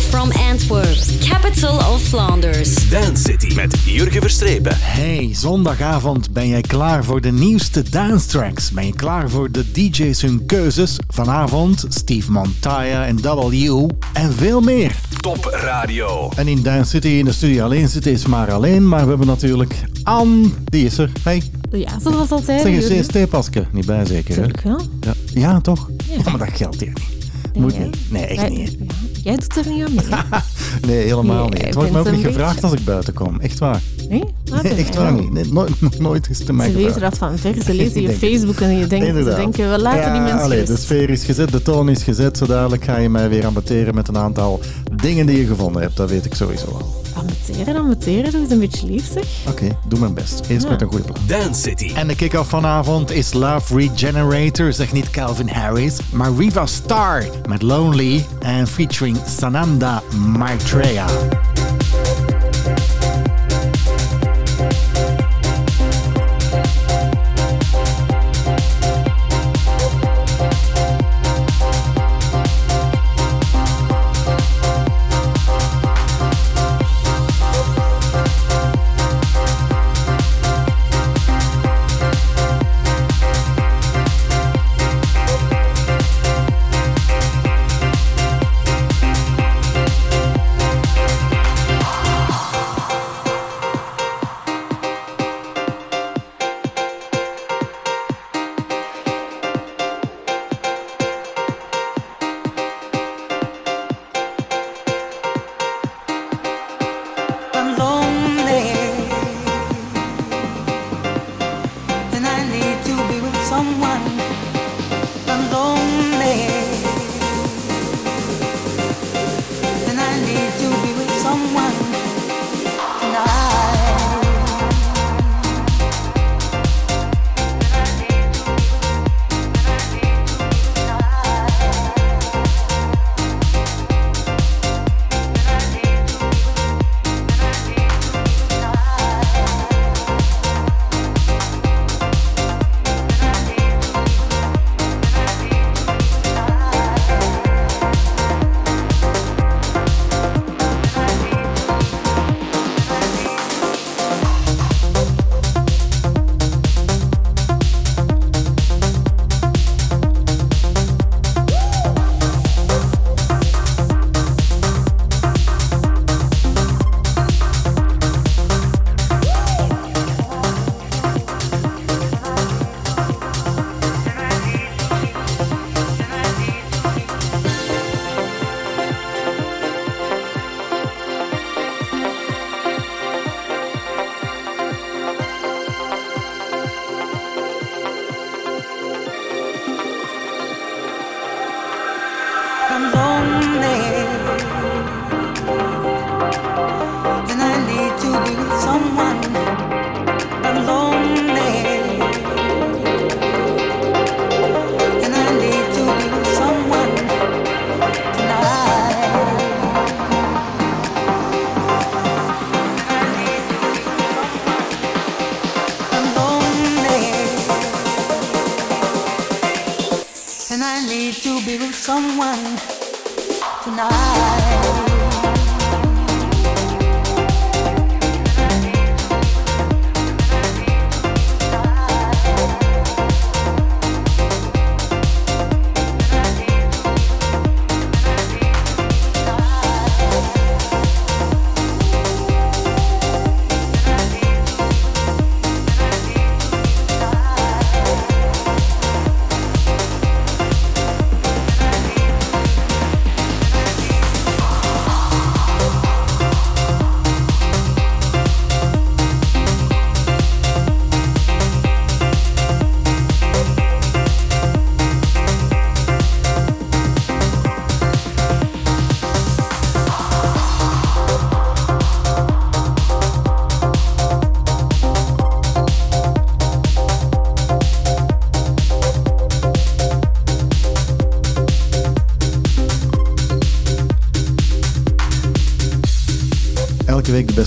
live from Antwerp, capital of Flanders. Dance City met Jurgen Verstrepen. Hey, zondagavond ben jij klaar voor de nieuwste dance tracks? Ben je klaar voor de DJ's hun keuzes? Vanavond Steve Montaya en W en veel meer. Top Radio. En in Dance City in de studio alleen zitten is maar alleen, maar we hebben natuurlijk Anne, die is er. Hey, Ja, zoals altijd. zeg Jurgen. eens CST-pasje. Niet bij zeker, hè? Tuurlijk wel. Ja, ja toch? Ja. Oh, maar dat geldt hier niet. Moet hè? niet. Nee, echt niet. Jij doet er niet aan mee. Nee, helemaal Nee, niet. Het wordt me ook niet gevraagd beetje- als ik buiten kom. Echt waar. Nee? Ah, Nee, echt waar niet. Nee, nooit, nog nooit is het te mij Ze gevraagd. weten dat van ver. Ze lezen je Facebook en je denkt, ze denken, we laten ja, die mensen allee, de sfeer is gezet, de toon is gezet. Zo dadelijk ga je mij weer ambeteren met een aantal dingen die je gevonden hebt. Dat weet ik sowieso al. Amateren, amateren, doe eens een beetje lief zeg. Oké, doe mijn best. Eerst Ja. met een goede plan. Dance City. En de kick-off vanavond is Love Regenerator. Zeg niet Calvin Harris, maar Riva Starr met Lonely en featuring Sananda Maitreya.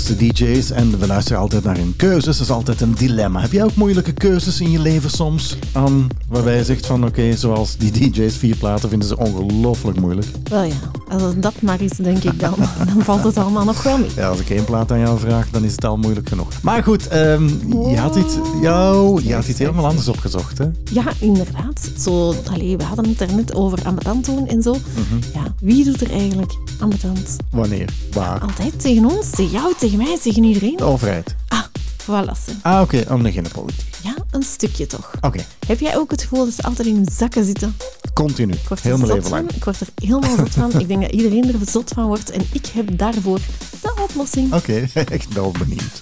Beste DJ's en we luisteren altijd naar hun keuzes. Dat is altijd een dilemma. Heb jij ook moeilijke keuzes in je leven soms? Waarbij je zegt van oké, zoals die DJ's vier platen vinden ze ongelooflijk moeilijk. Wel ja, als dat maar is, denk ik dan. Dan valt het allemaal nog wel mee. Ja, als ik één plaat aan jou vraag, dan is het al moeilijk genoeg. Maar goed, ehm, je had iets, jou, je had iets helemaal anders opgezocht, hè? Ja, inderdaad. Zo, allee, we hadden het er net over ambetant doen en zo. Ja, wie doet er eigenlijk ambetant? Wanneer? Waar? Altijd tegen ons, tegen jou, tegen mij, tegen iedereen. De overheid. Ah, voilà. ze. Ah, oké, om de politiek. Ja, een stukje toch. Oké, Heb jij ook het gevoel dat ze altijd in hun zakken zitten? continu. Ik word er Helemaal zot even van. lang. Ik word er helemaal zot van. Ik denk dat iedereen er zot van wordt. En ik heb daarvoor de oplossing. Oké, ik ben wel benieuwd.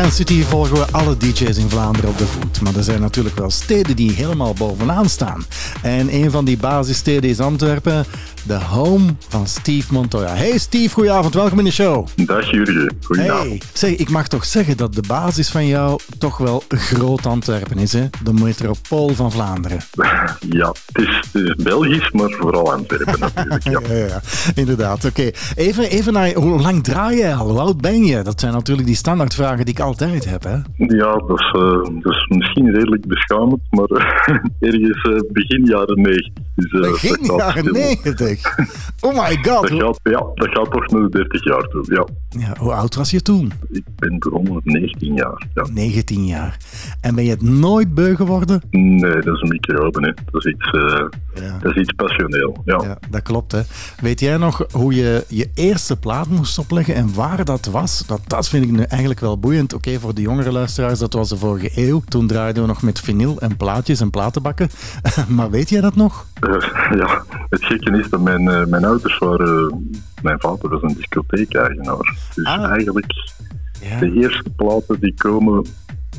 In Dance City volgen we alle DJ's in Vlaanderen op de voet. Maar er zijn natuurlijk wel steden die helemaal bovenaan staan. En een van die basissteden is Antwerpen, de home van Steve Montoya. Hey Steve, goedenavond, welkom in de show. Dag Jurgen, goedenavond. Hey, zeg, ik mag toch zeggen dat de basis van jou toch wel groot Antwerpen is, hè? De metropool van Vlaanderen. Ja, het is, het is Belgisch, maar vooral Antwerpen natuurlijk. Ja. Ja, ja, inderdaad. Oké, even, even naar hoe lang draai je al? Hoe oud ben je? Dat zijn natuurlijk die standaardvragen die ik altijd heb, hè? Ja, dat is, eh, dat is misschien redelijk beschamend, maar ergens eh, begin jaren 90. Dus, eh, Begin jaren heel- 90. Oh my god. Dat gaat, ja, dat gaat toch naar de 30 jaar toe. Ja, Ja, hoe oud was je toen? ik ben begonnen op 19 jaar. Ja. 19 jaar. En ben je het nooit beu geworden? Nee, dat is een microbe. Hè. Dat, is iets, eh, Ja. dat is iets passioneel. Ja. Ja, dat klopt. Hè. Weet jij nog hoe je je eerste plaat moest opleggen en waar dat was? Dat, dat vind ik nu eigenlijk wel boeiend. Oké, voor de jongere luisteraars, dat was de vorige eeuw. Toen draaiden we nog met vinyl en plaatjes en platenbakken. maar weet jij dat nog? Ja, het gekke is dat mijn, eh, mijn ouders waren... mijn vader was een discotheek-eigenaar. Dus Ah. eigenlijk, Ja. de eerste platen die komen,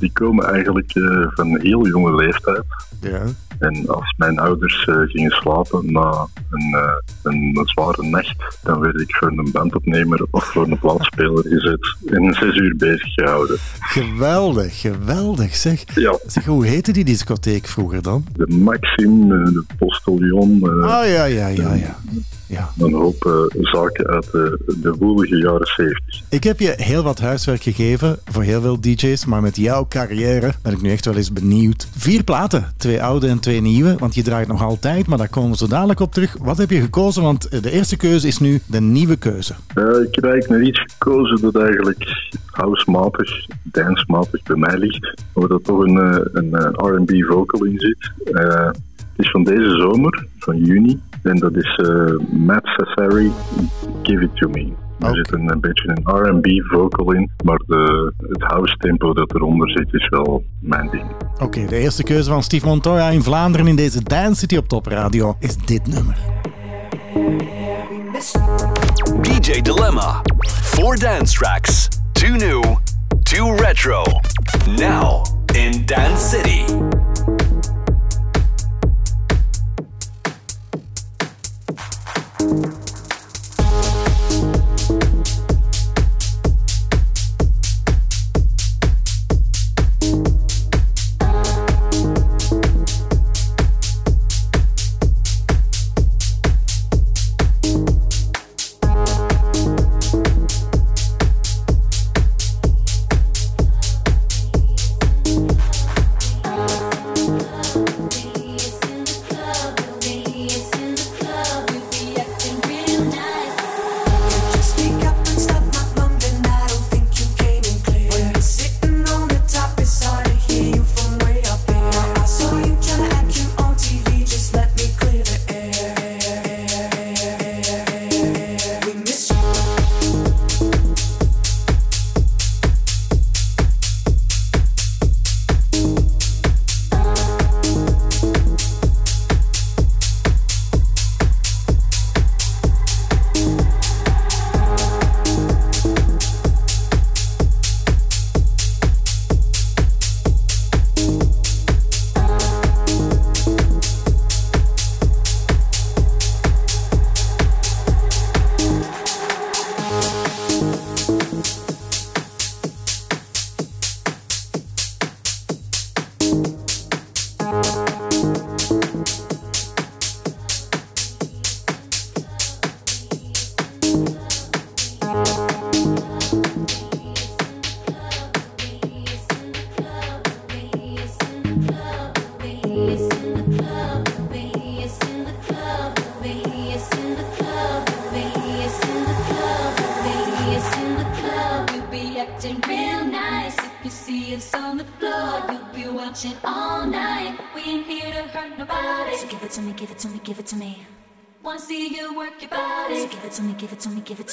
die komen eigenlijk eh, van een heel jonge leeftijd. ja. En als mijn ouders eh, gingen slapen na een, eh, een, een zware nacht, dan werd ik voor een bandopnemer of voor een plaatspeler gezet en zes uur bezig gehouden. Geweldig, geweldig zeg. Ja, Zeg, hoe heette die discotheek vroeger dan? de Maxim, de Postillon, Ah ja, ja, ja, ja. Ja. een hoop eh, zaken uit de, de woelige jaren 70. Ik heb je heel wat huiswerk gegeven voor heel veel DJ's, maar met jouw carrière ben ik nu echt wel eens benieuwd. Vier platen, twee oude en twee nieuwe, want je draait nog altijd, maar daar komen we zo dadelijk op terug. Wat heb je gekozen? Want eh, de eerste keuze is nu de nieuwe keuze. Eh, ik heb eigenlijk naar iets gekozen dat eigenlijk housematig, dancematig bij mij ligt. Waar dat toch een, een R&B vocal in zit. Is van deze zomer, van juni. En dat is eh, Matt Sassari, Give It To Me. Er zit een, een beetje een R&B vocal in, maar de, het house tempo dat eronder zit is wel mijn ding. Oké, de eerste keuze van Steve Montoya in Vlaanderen in deze Dance City op Top Radio is dit nummer. DJ Dilemma. Four dance tracks. Two new, two retro. Now in Dance City.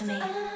Me,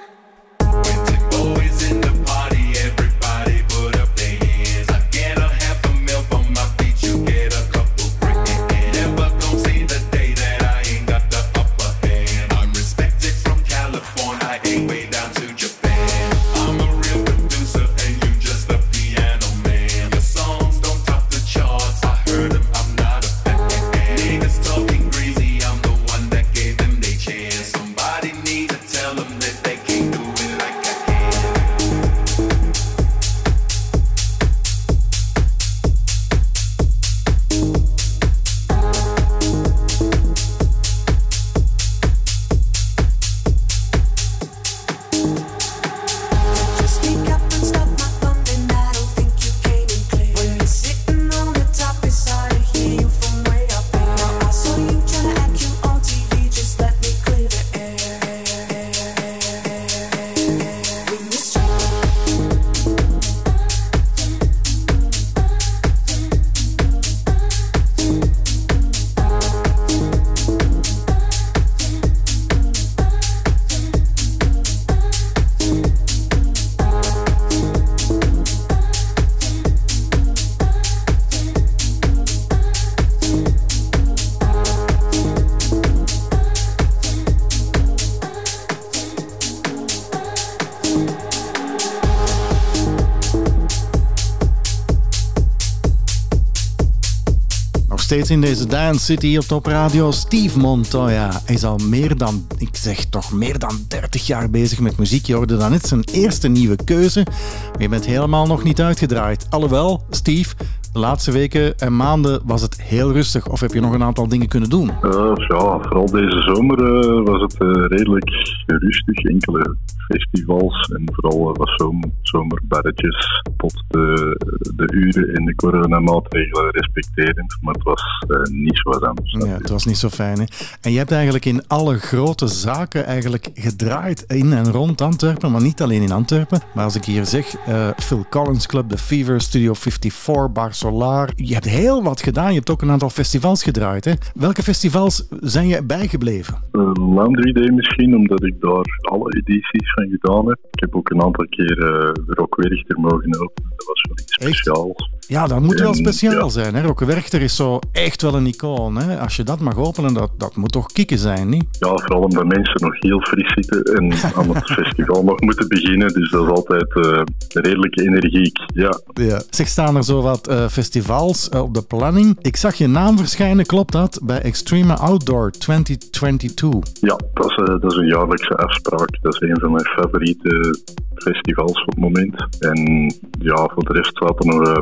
steeds in deze Dance City op Top Radio. Steve Montoya is al meer dan, ik zeg toch meer dan 30 jaar bezig met muziek. Je hoorde dan net zijn eerste nieuwe keuze. Maar je bent helemaal nog niet uitgedraaid. Alhoewel, Steve, de laatste weken en maanden was het heel rustig. Of heb je nog een aantal dingen kunnen doen? Eh, ja, vooral deze zomer eh, was het eh, redelijk rustig. Enkele festivals en vooral wat zom zomerbarretjes tot de, de uren en de coronamaatregelen respecterend. Maar het was eh, niet zo wat anders. Ja, het was niet zo fijn. Hè? En je hebt eigenlijk in alle grote zaken eigenlijk gedraaid in en rond Antwerpen, maar niet alleen in Antwerpen. Maar als ik hier zeg, eh, Phil Collins Club, The Fever, Studio 54, Bar Solar. Je hebt heel wat gedaan. Je hebt ook een aantal festivals gedraaid. Hè? Welke festivals zijn je bijgebleven? Uh, Laundry Day misschien, omdat ik daar alle edities van gedaan heb. Ik heb ook een aantal keer de Rock Werchter mogen openen. Dat was wel iets speciaals. Ja, dat moet wel speciaal zijn. Hè? Rokke Werchter is zo echt wel een icoon. Hè? Als je dat mag openen, dat, dat moet toch kicken zijn, niet? Ja, vooral omdat mensen nog heel fris zitten en aan het festival nog moeten beginnen. Dus dat is altijd uh, redelijk energiek. Ja. Ja. Zeg, staan er zo wat uh, festivals uh, op de planning? Ik zag je naam verschijnen, klopt dat? Bij Extreme Outdoor 2022. Ja, dat is, dat is een jaarlijkse afspraak. Dat is een van mijn favoriete festivals op het moment. En ja, voor de rest staat er uh,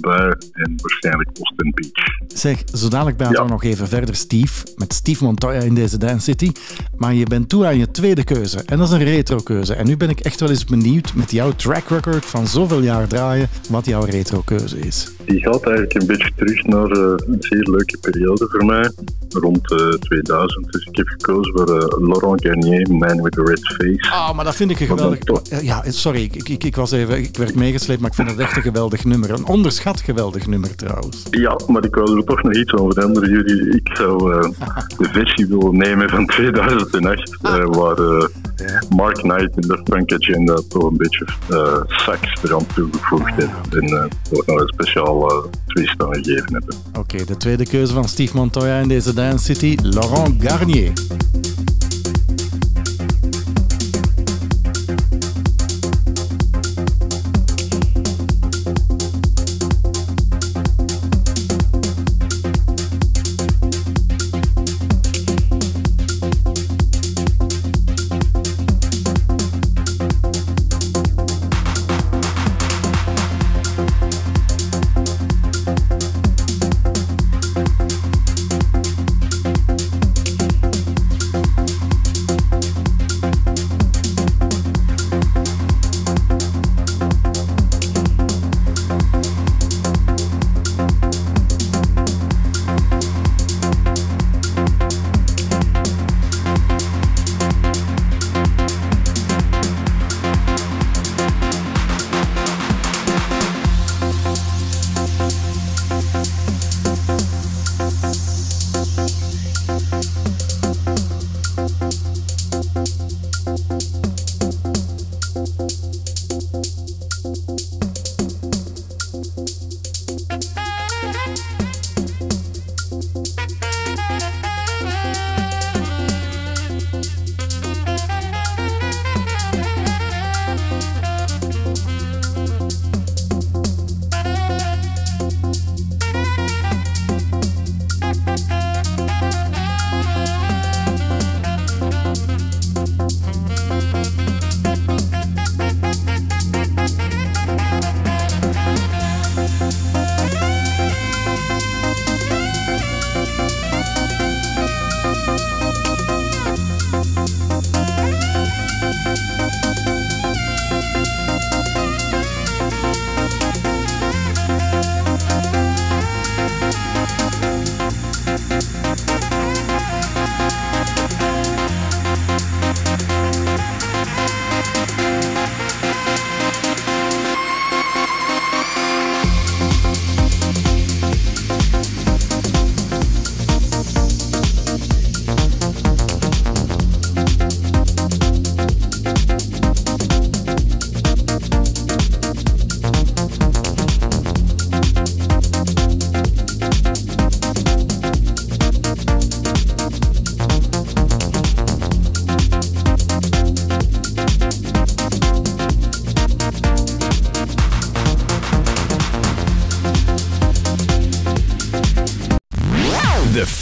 bij en waarschijnlijk Austin Beach. Zeg, zo dadelijk praten ja. we nog even verder, Steve. Met Steve Montoya in deze Dance City. Maar je bent toe aan je tweede keuze. En dat is een retro-keuze. En nu ben ik echt wel eens benieuwd met jouw track record van zoveel jaar draaien, wat jouw retro-keuze is. Die gaat eigenlijk een beetje terug naar uh, een zeer leuke periode voor mij. Rond uh, 2000. Dus ik heb gekozen voor uh, Laurent Garnier, Man with a Red Face. Ah, oh, maar dat vind ik een geweldig... Ja, sorry, ik, ik, ik, was even, ik werd meegesleept, maar ik vind het echt een geweldig nummer. Een onderschat geweldig nummer trouwens. Ja, maar ik wou er toch nog iets over veranderen. Jullie, ik zou uh, de versie willen nemen van 2008, uh, waar uh, ja. Mark Knight in de Funk Agenda toch een beetje sax eraan toegevoegd heeft. En toch nog een speciaal twist aan gegeven hebben. Oké, okay, de tweede keuze van Steve Montoya in deze Dance City, Laurent Garnier.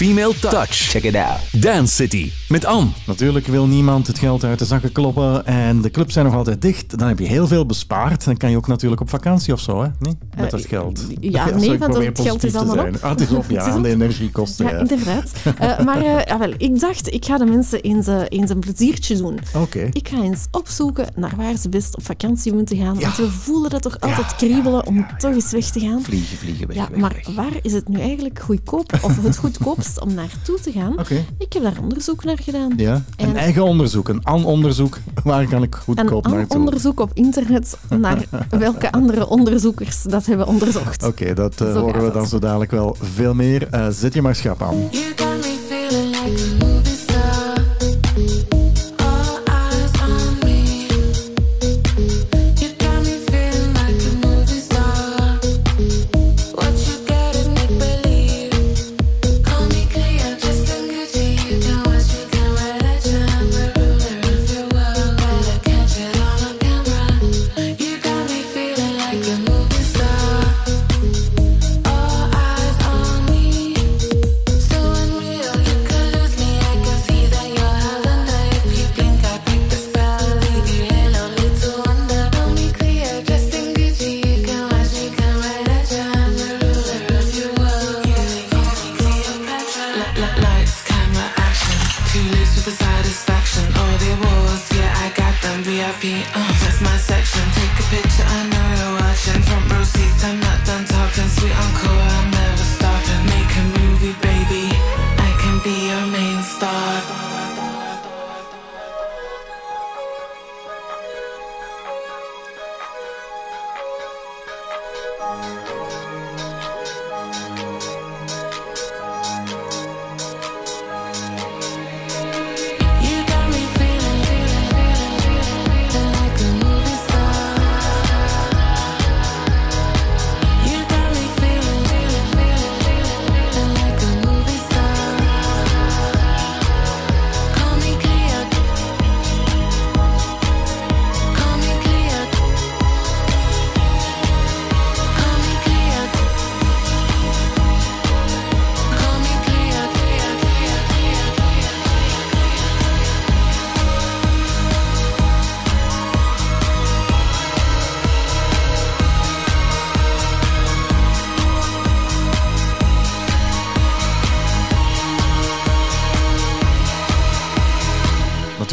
Female Touch. Check it out. Dance City met Anne. Natuurlijk wil niemand het geld uit de zakken kloppen en de clubs zijn nog altijd dicht. Dan heb je heel veel bespaard. Dan kan je ook natuurlijk op vakantie of zo, hè? Nee? Met Eh, dat geld. ja, nee, want het geld is allemaal op. Ah, het is op, ja, aan de energiekosten. Ja, Ja, inderdaad. Eh, maar eh, ja, wel, ik dacht, ik ga de mensen eens, eens een pleziertje doen. Oké. Ik ga eens opzoeken naar waar ze best op vakantie moeten gaan. Want we voelen dat toch altijd kriebelen om toch eens weg te gaan. Vliegen, vliegen, weg, Ja, weg, maar weg. waar is het nu eigenlijk goedkoop, of het goedkoopst om naartoe te gaan? Oké. Ik heb daar onderzoek naar gedaan. Ja, een En- eigen onderzoek, een an-onderzoek. Waar kan ik Een goedkoop naartoe? onderzoek op internet naar welke andere onderzoekers dat hebben onderzocht. Oké, dat eh, horen we dan zo dadelijk wel veel meer. Eh, zet je maar schap aan.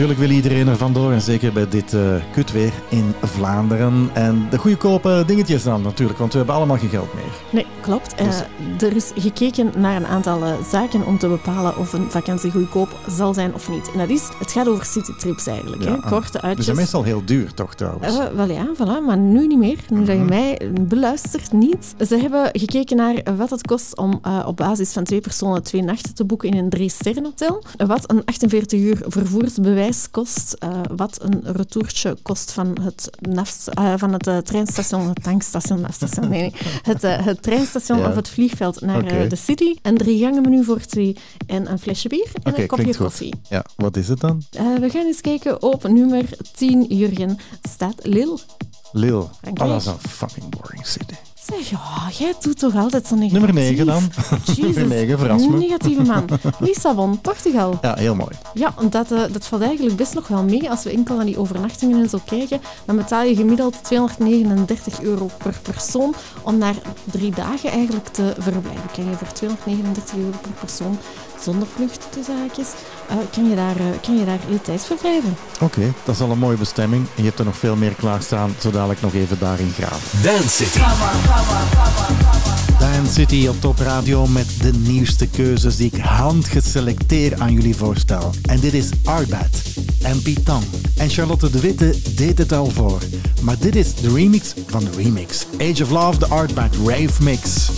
Natuurlijk wil iedereen er vandoor en zeker bij dit eh kutweer in Vlaanderen. En de goedkope dingetjes dan natuurlijk, want we hebben allemaal geen geld meer. Nee, klopt. Eh, er is gekeken naar een aantal eh, zaken om te bepalen of een vakantie goedkoop zal zijn of niet. En dat is, het gaat over citytrips eigenlijk. Ja, hè? Korte uitjes. zijn meestal heel duur, toch trouwens? Eh, wel ja, voilà, maar nu niet meer. Nu Mhm. dat je mij beluistert, niet. Ze hebben gekeken naar wat het kost om eh, op basis van twee personen twee nachten te boeken in een drie-sterrenhotel. Wat een 48 uur vervoersbewijs kost. eh, wat een retourtje kost van het, nafs- eh, van het eh, treinstation, het tankstation, nafstation, nee, nee. Het, het treinstation Ja. of het vliegveld naar de city. Een drie gangen menu voor twee en een flesje bier en een kopje goed. koffie. Ja, wat is het dan? We gaan eens kijken op nummer 10, Jurgen, staat Lil. Lil. Oh, dat is een fucking boring city. Zeg, oh, jij doet toch altijd zo negatief. Nummer 9 dan. Jezus, Nummer 9, verras me. negatieve man. Lissabon, Portugal. Ja, heel mooi. Ja, dat, eh, dat valt eigenlijk best nog wel mee. Als we enkel naar die overnachtingen en zo kijken, dan betaal je gemiddeld 239 euro per persoon om daar drie dagen eigenlijk te verblijven. Kan je voor 239 euro per persoon zonder vlucht tussen haakjes, eh, kan, je daar, eh, kan je daar heel tijd verblijven. Oké, dat is al een mooie bestemming. En je hebt er nog veel meer klaarstaan, zo dadelijk nog even daarin graven. Dance City. Dance City op Top Radio met de nieuwste keuzes die ik handgeselecteerd aan jullie voorstel. En dit is Artbad en Pitang. En Charlotte de Witte deed het al voor. Maar dit is de remix van de remix. Age of Love, de Artbad Rave Mix.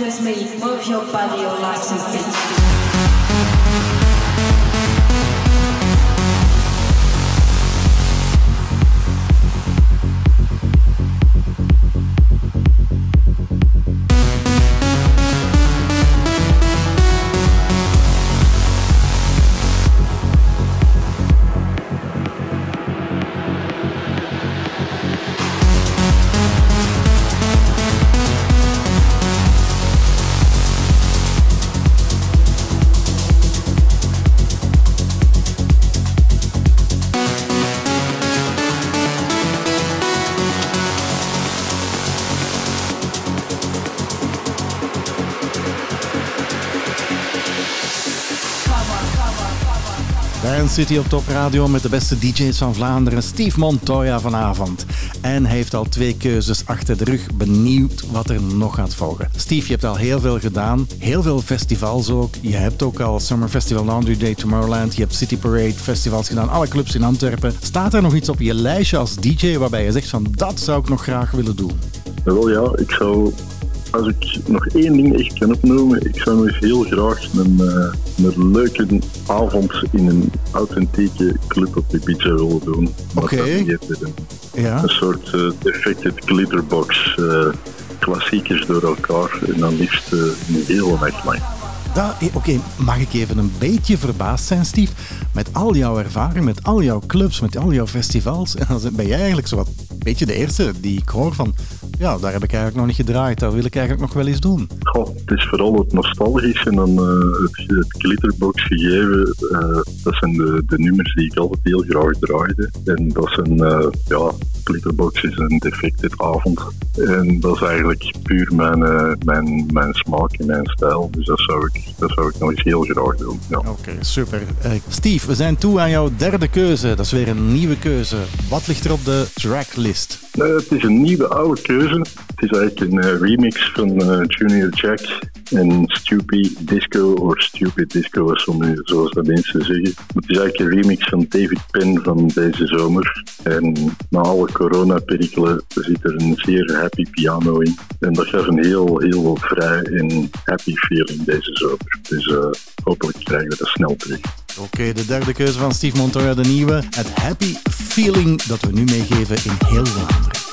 With me, move your body, your legs and feet. City op Top Radio met de beste DJ's van Vlaanderen, Steve Montoya vanavond. En hij heeft al twee keuzes achter de rug. Benieuwd wat er nog gaat volgen. Steve, je hebt al heel veel gedaan. Heel veel festivals ook. Je hebt ook al Summer Festival Laundry Day Tomorrowland. Je hebt City Parade festivals gedaan. Alle clubs in Antwerpen. Staat er nog iets op je lijstje als DJ waarbij je zegt van dat zou ik nog graag willen doen? Wel ja, ik zou, als ik nog één ding echt kan opnoemen, ik zou nog heel graag een, eh, een leuke avond in een authentieke club op Ibiza willen doen. Maar Oké. een, Ja. een soort eh, defected glitterbox, eh, klassiekers door elkaar en dan liefst eh, een hele nacht lang. Dat- Oké, mag ik even een beetje verbaasd zijn, Steve? Met al jouw ervaring, met al jouw clubs, met al jouw festivals. En dan ben jij eigenlijk zo wat een beetje de eerste die ik hoor van... ja, daar heb ik eigenlijk nog niet gedraaid. Dat wil ik eigenlijk nog wel eens doen. Goh, het is vooral het nostalgische en dan eh, het, het glitterbox gegeven. eh, dat zijn de, de nummers die ik altijd heel graag draaide. En dat zijn, eh, ja, glitterbox is een defected avond. En dat is eigenlijk puur mijn, mijn, mijn smaak en mijn stijl. Dus dat zou ik, dat zou ik nog eens heel graag doen. Ja. Oké, super. Steve, we zijn toe aan jouw derde keuze. Dat is weer een nieuwe keuze. Wat ligt er op de tracklist? Het is een nieuwe oude keuze. Het is eigenlijk een eh, remix van eh, Junior Jack en Stupid Disco, of Stupid Disco, zoals dat mensen zeggen. Het is eigenlijk een remix van David Penn van deze zomer. En na alle corona-perikelen zit er een zeer happy piano in. En dat geeft een heel, heel vrij en happy feeling deze zomer. Dus eh, hopelijk krijgen we dat snel terug. Oké, de derde keuze van Steve Montoya, de nieuwe. Het happy feeling dat we nu meegeven in heel Vlaanderen.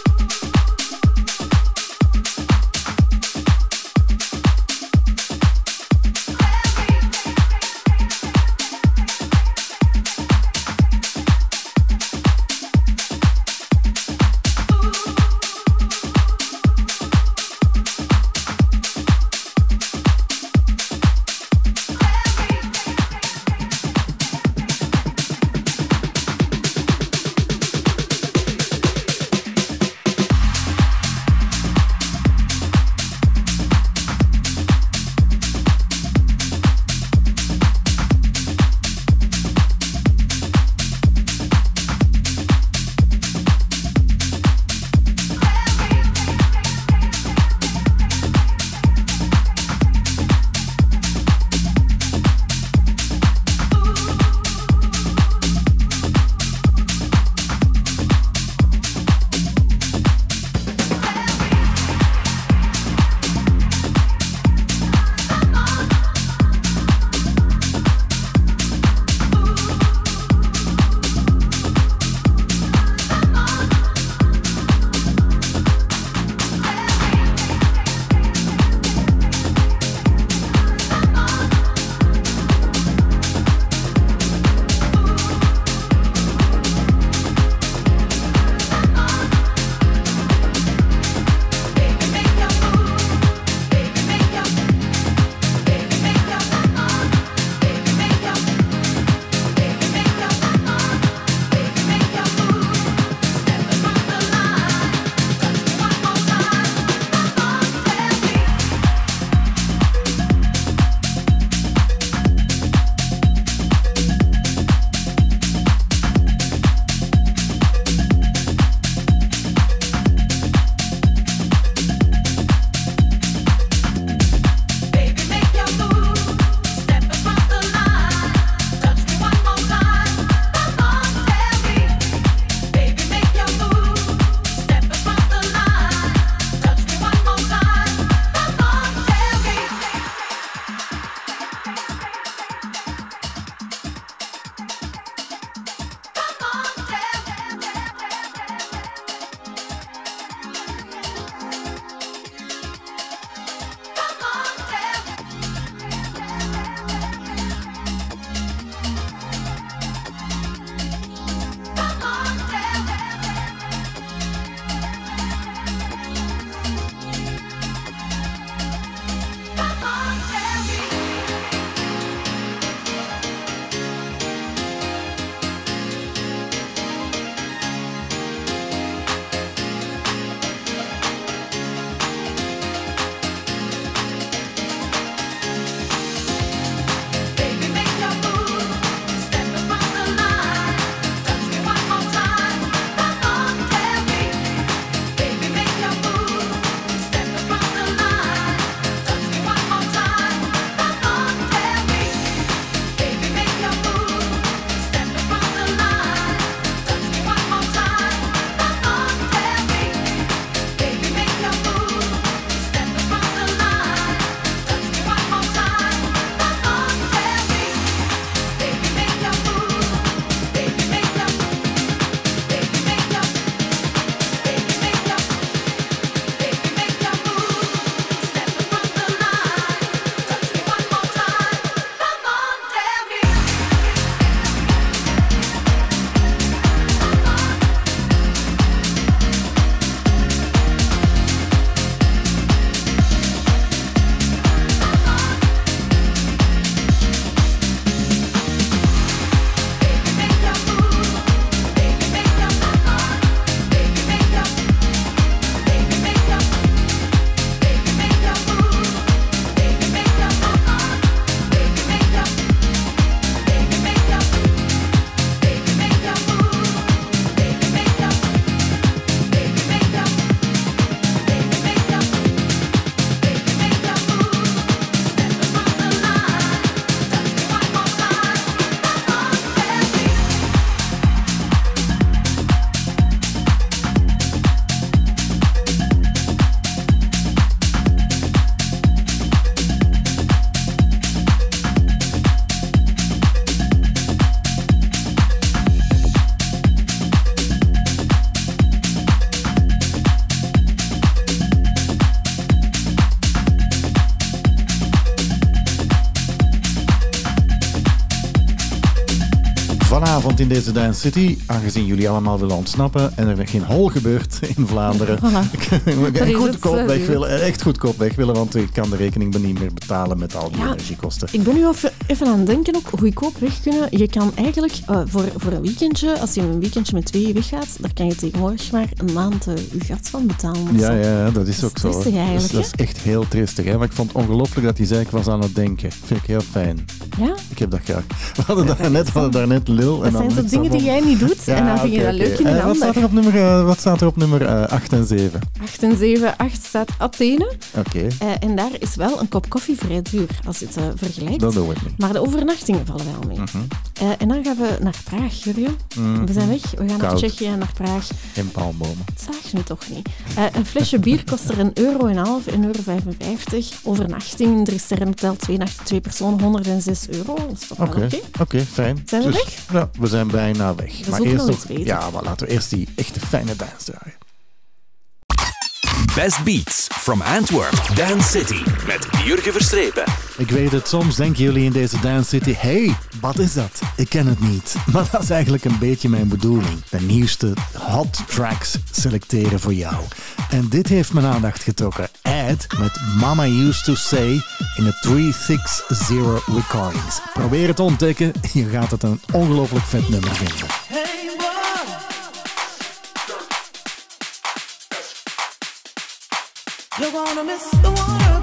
In deze Dance City, aangezien jullie allemaal willen ontsnappen en er geen hol gebeurt in Vlaanderen, Voilà. Dat het, goedkoop weg willen, echt goedkoop weg willen, want ik kan de rekening niet meer betalen met al die Ja. energiekosten. Ik ben nu even, aan het denken ook, goedkoop weg kunnen. Je kan eigenlijk eh, voor, voor een weekendje, als je een weekendje met tweeën weggaat, daar kan je tegenwoordig maar een maand eh, je gat van betalen. Ja, ja, dat is ook zo. dat, is, dat echt heel tristig. Hè? Maar ik vond het ongelooflijk dat hij zei ik was aan het denken. Vind ik heel fijn. Ja? Ik heb dat graag. We hadden daar net, we hadden daar net Lil. en Dat dan net dingen die jij niet doet en dan vind je dat leuk in een Eh, wat, staat ander. er op nummer, eh, wat staat er op nummer eh, 8 en 7? 8 en 7, 8 staat Athene. Oké, Eh, en daar is wel een kop koffie vrij duur als je het eh, vergelijkt. dat doen we niet. Maar de overnachtingen vallen wel mee. Mhm. Eh, en dan gaan we naar Praag, Jurjen. Mhm. We zijn weg. We gaan naar. Tsjechië en naar Praag. In palmbomen. Dat zag je nu toch niet. Eh, een flesje bier kost er een euro en half, een euro 55. Overnachting in drie sterren hotel, twee nachten, twee personen, 106 euro. Dat is toch wel Oké, oké. oké, fijn. Zijn we Dus, weg? Ja, we zijn bijna weg. We maar eerst nog ja, maar laten we eerst die echte fijne dance draaien. Best Beats from Antwerp, Dance City. Met Jurgen Verstrepen. Ik weet het, soms denken jullie in deze Dance City, hey, wat is dat? Ik ken het niet. Maar dat is eigenlijk een beetje mijn bedoeling. De nieuwste hot tracks selecteren voor jou. En dit heeft mijn aandacht getrokken. Ed met Mama Used to Say in de 360 Recordings. Probeer het te ontdekken, je gaat het een ongelooflijk vet nummer vinden. You're gonna miss the water,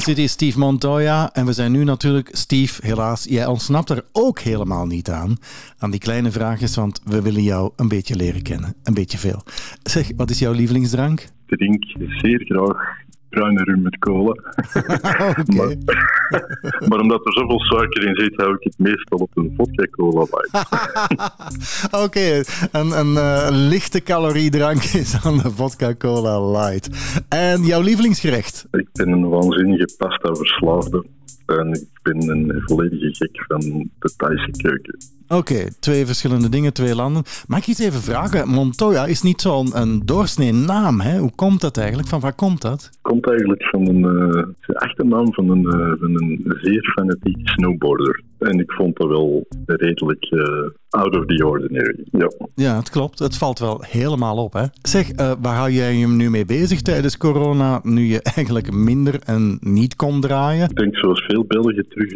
Dance City, Steve Montoya. En we zijn nu natuurlijk, Steve, helaas, jij ontsnapt er ook helemaal niet aan. Aan die kleine vraagjes, want we willen jou een beetje leren kennen. Een beetje veel. Zeg, wat is jouw lievelingsdrank? Drink zeer graag bruine rum met cola. maar, maar omdat er zoveel suiker in zit, hou ik het meestal op een vodka cola light. Oké, een, een eh, lichte caloriedrank is aan de vodka cola light. En jouw lievelingsgerecht? Ik ben een waanzinnige pasta verslaafde. En ik ben een volledige gek van de Thaise keuken. Oké, twee verschillende dingen, twee landen. Mag ik iets even vragen? Montoya is niet zo'n een doorsnee naam, hè? Hoe komt dat eigenlijk? Van waar komt dat? Het komt eigenlijk van een uh, achternaam van een, uh, van een zeer fanatieke snowboarder. En ik vond dat wel redelijk uh, out of the ordinary. Ja. ja, het klopt. Het valt wel helemaal op. Hè? Zeg, waar hou jij je nu mee bezig tijdens corona, nu je eigenlijk minder en niet kon draaien? Ik denk zoals veel Belgen terug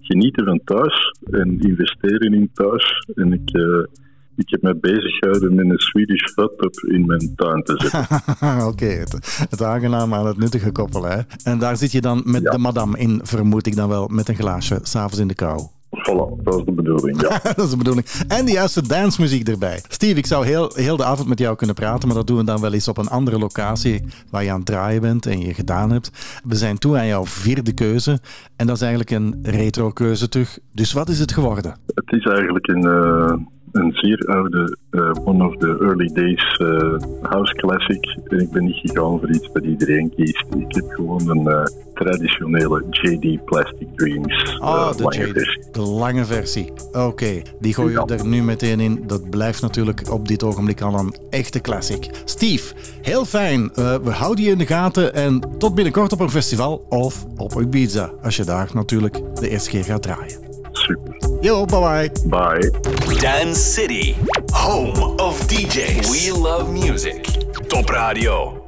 genieten van thuis en investeren in thuis. En ik ik heb me bezig gehouden met een Swedish hot in mijn tuin te zetten. Oké, okay, het, het aangename aan het nuttige koppelen. Hè? En daar zit je dan met ja. de madame in, vermoed ik dan wel, met een glaasje, s'avonds in de kou. Voilà, dat is de bedoeling, ja. dat is de bedoeling. En de juiste dansmuziek erbij. Steve, ik zou heel, heel de avond met jou kunnen praten, maar dat doen we dan wel eens op een andere locatie waar je aan het draaien bent en je gedaan hebt. We zijn toe aan jouw vierde keuze en dat is eigenlijk een retro keuze terug. Dus wat is het geworden? Het is eigenlijk een... Uh een zeer oude, uh, one of the early days uh, house classic. En ik ben niet gegaan voor iets dat iedereen kiest. Ik heb gewoon een uh, traditionele JD Plastic Dreams oh, de lange JD, versie. De lange versie. Oké, okay. die gooi je ja. er nu meteen in. Dat blijft natuurlijk op dit ogenblik al een echte classic. Steve, heel fijn. we houden je in de gaten en tot binnenkort op een festival of op Ibiza. Als je daar natuurlijk de eerste keer gaat draaien. Super. Yo, bye bye. Bye. Dance City, home of DJs. We love music. Top Radio.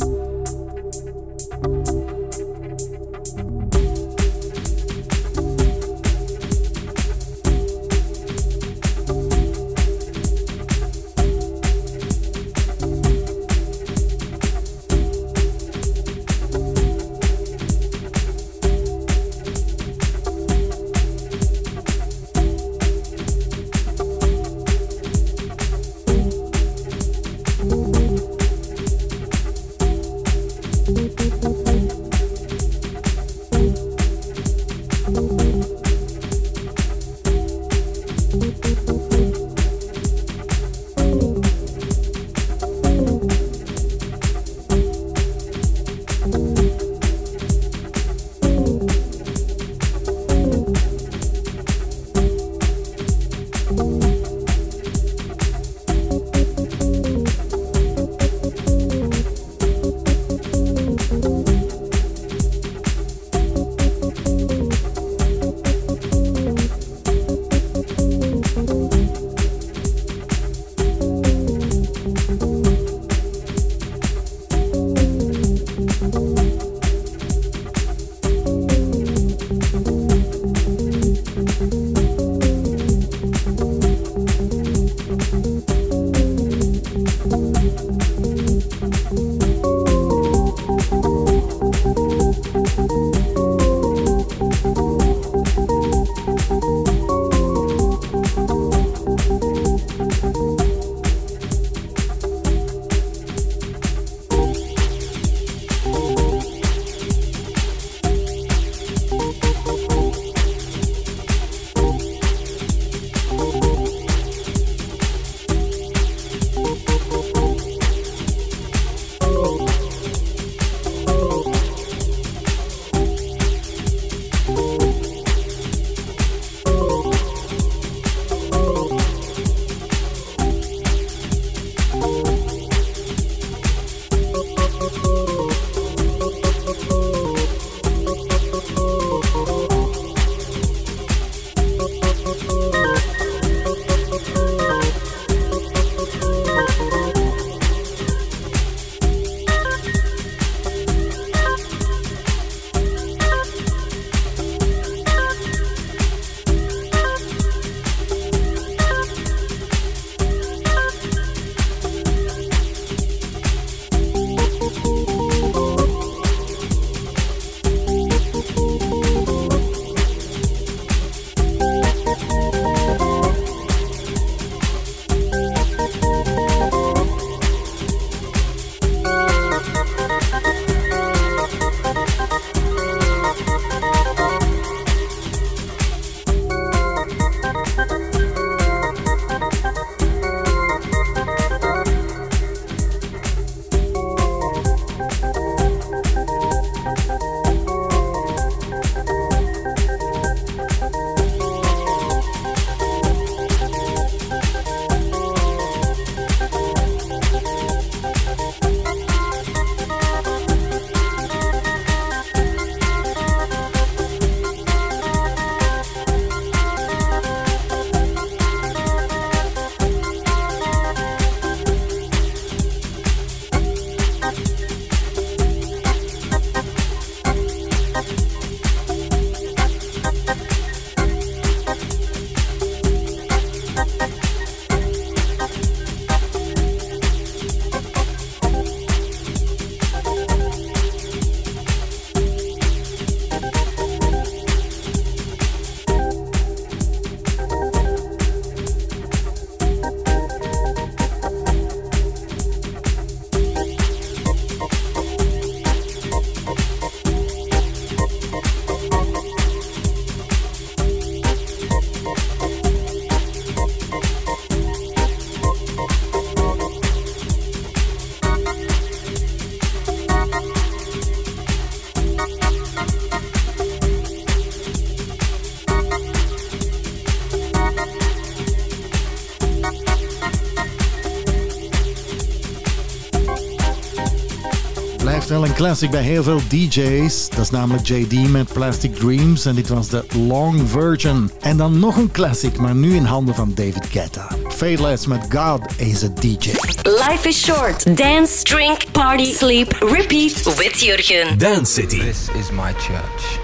Wel een classic bij heel veel DJ's. Dat is namelijk JD met Plastic Dreams en dit was de Long Version. En dan nog een classic, maar nu in handen van David Guetta. Fadeless met God is a DJ. Life is short. Dance, drink, party, sleep, repeat with Jurgen. Dance City. This is my church.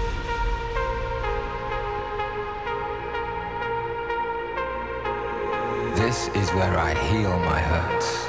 This is where I heal my hurts.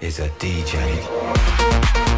is a DJ.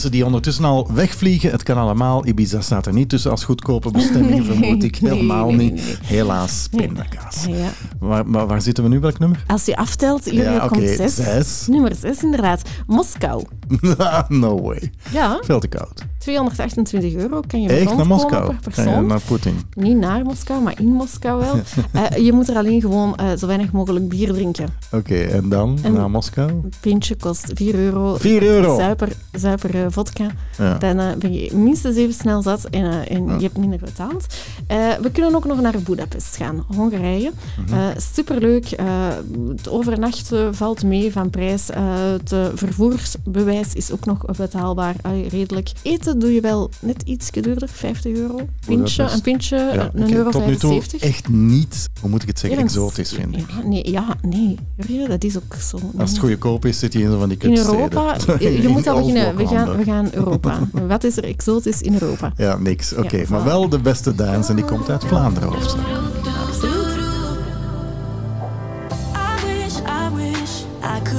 Mensen die ondertussen al wegvliegen, het kan allemaal. Ibiza staat er niet tussen als goedkope bestemming, Nee, vermoed ik. Helemaal nee, nee, niet. Helaas, pindakaas. Ja. Waar, maar waar zitten we nu? Welk nummer? Als je aftelt, Ja, oké, komt zes. zes. Nummer 6, inderdaad. Moskou. no way. Ja, Veel te koud. 228 euro kan je Echt naar Moskou? per naar Poetin. Niet naar Moskou, maar in Moskou wel. Eh, je moet er alleen gewoon eh, zo weinig mogelijk bier drinken. Oké, en dan En- naar Moskou? Een pintje kost 4 euro. 4 euro? Zuiper, zuiper eh, vodka. Ja. Dan ben je minstens even snel zat en, je hebt minder betaald. We kunnen ook nog naar Budapest gaan, Hongarije. Mhm. Eh, superleuk. Eh, het overnachten valt mee van prijs. Eh, het eh, vervoersbewijs is ook nog betaalbaar, Allee, redelijk. Eten doe je wel net iets duurder, 50 euro. Pintje, Budapest. een pintje, Ja, eh, een euro tot nu toe 75. echt niet, hoe moet ik het zeggen, exotisch vinden. Ja, nee, ja, nee. Dat is ook zo. Als het goedkoop is, zit je in zo van die In. Europa, je, je moet al In beginnen. We gaan, we gaan Europa. Wat is er exotisch in Europa? Ja, niks. Oké, Ja, maar wel de beste dance en die komt uit Vlaanderen hoofdzakelijk.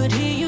Could hear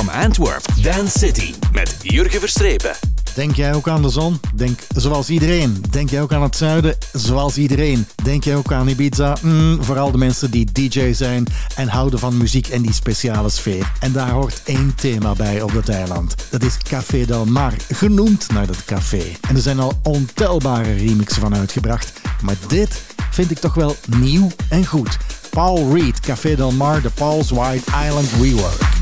from Antwerp, Dance City met Jurgen Verstrepen. Denk jij ook aan de zon? Denk zoals iedereen. Denk jij ook aan het zuiden? Zoals iedereen. Denk jij ook aan Ibiza? Mm, vooral de mensen die DJ zijn en houden van muziek en die speciale sfeer. En daar hoort één thema bij op dat eiland. Dat is Café Del Mar, genoemd naar dat café. En er zijn al ontelbare remixen van uitgebracht. Maar dit vind ik toch wel nieuw en goed. Paul Reed, Café Del Mar, de Paul's White Island Rework.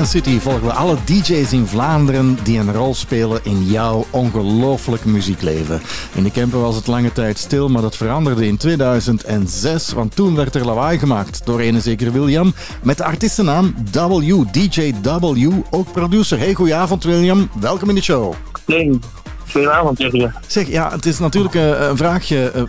Dance City volgen we alle DJ's in Vlaanderen die een rol spelen in jouw ongelooflijk muziekleven. In de Kempen was het lange tijd stil, maar dat veranderde in 2006, want toen werd er lawaai gemaakt door een zeker William met de artiestennaam W, DJ W, ook producer. Hey, goedenavond William, welkom in de show. Nee, goedenavond. Zeg, ja, het is natuurlijk eh, een vraagje eh,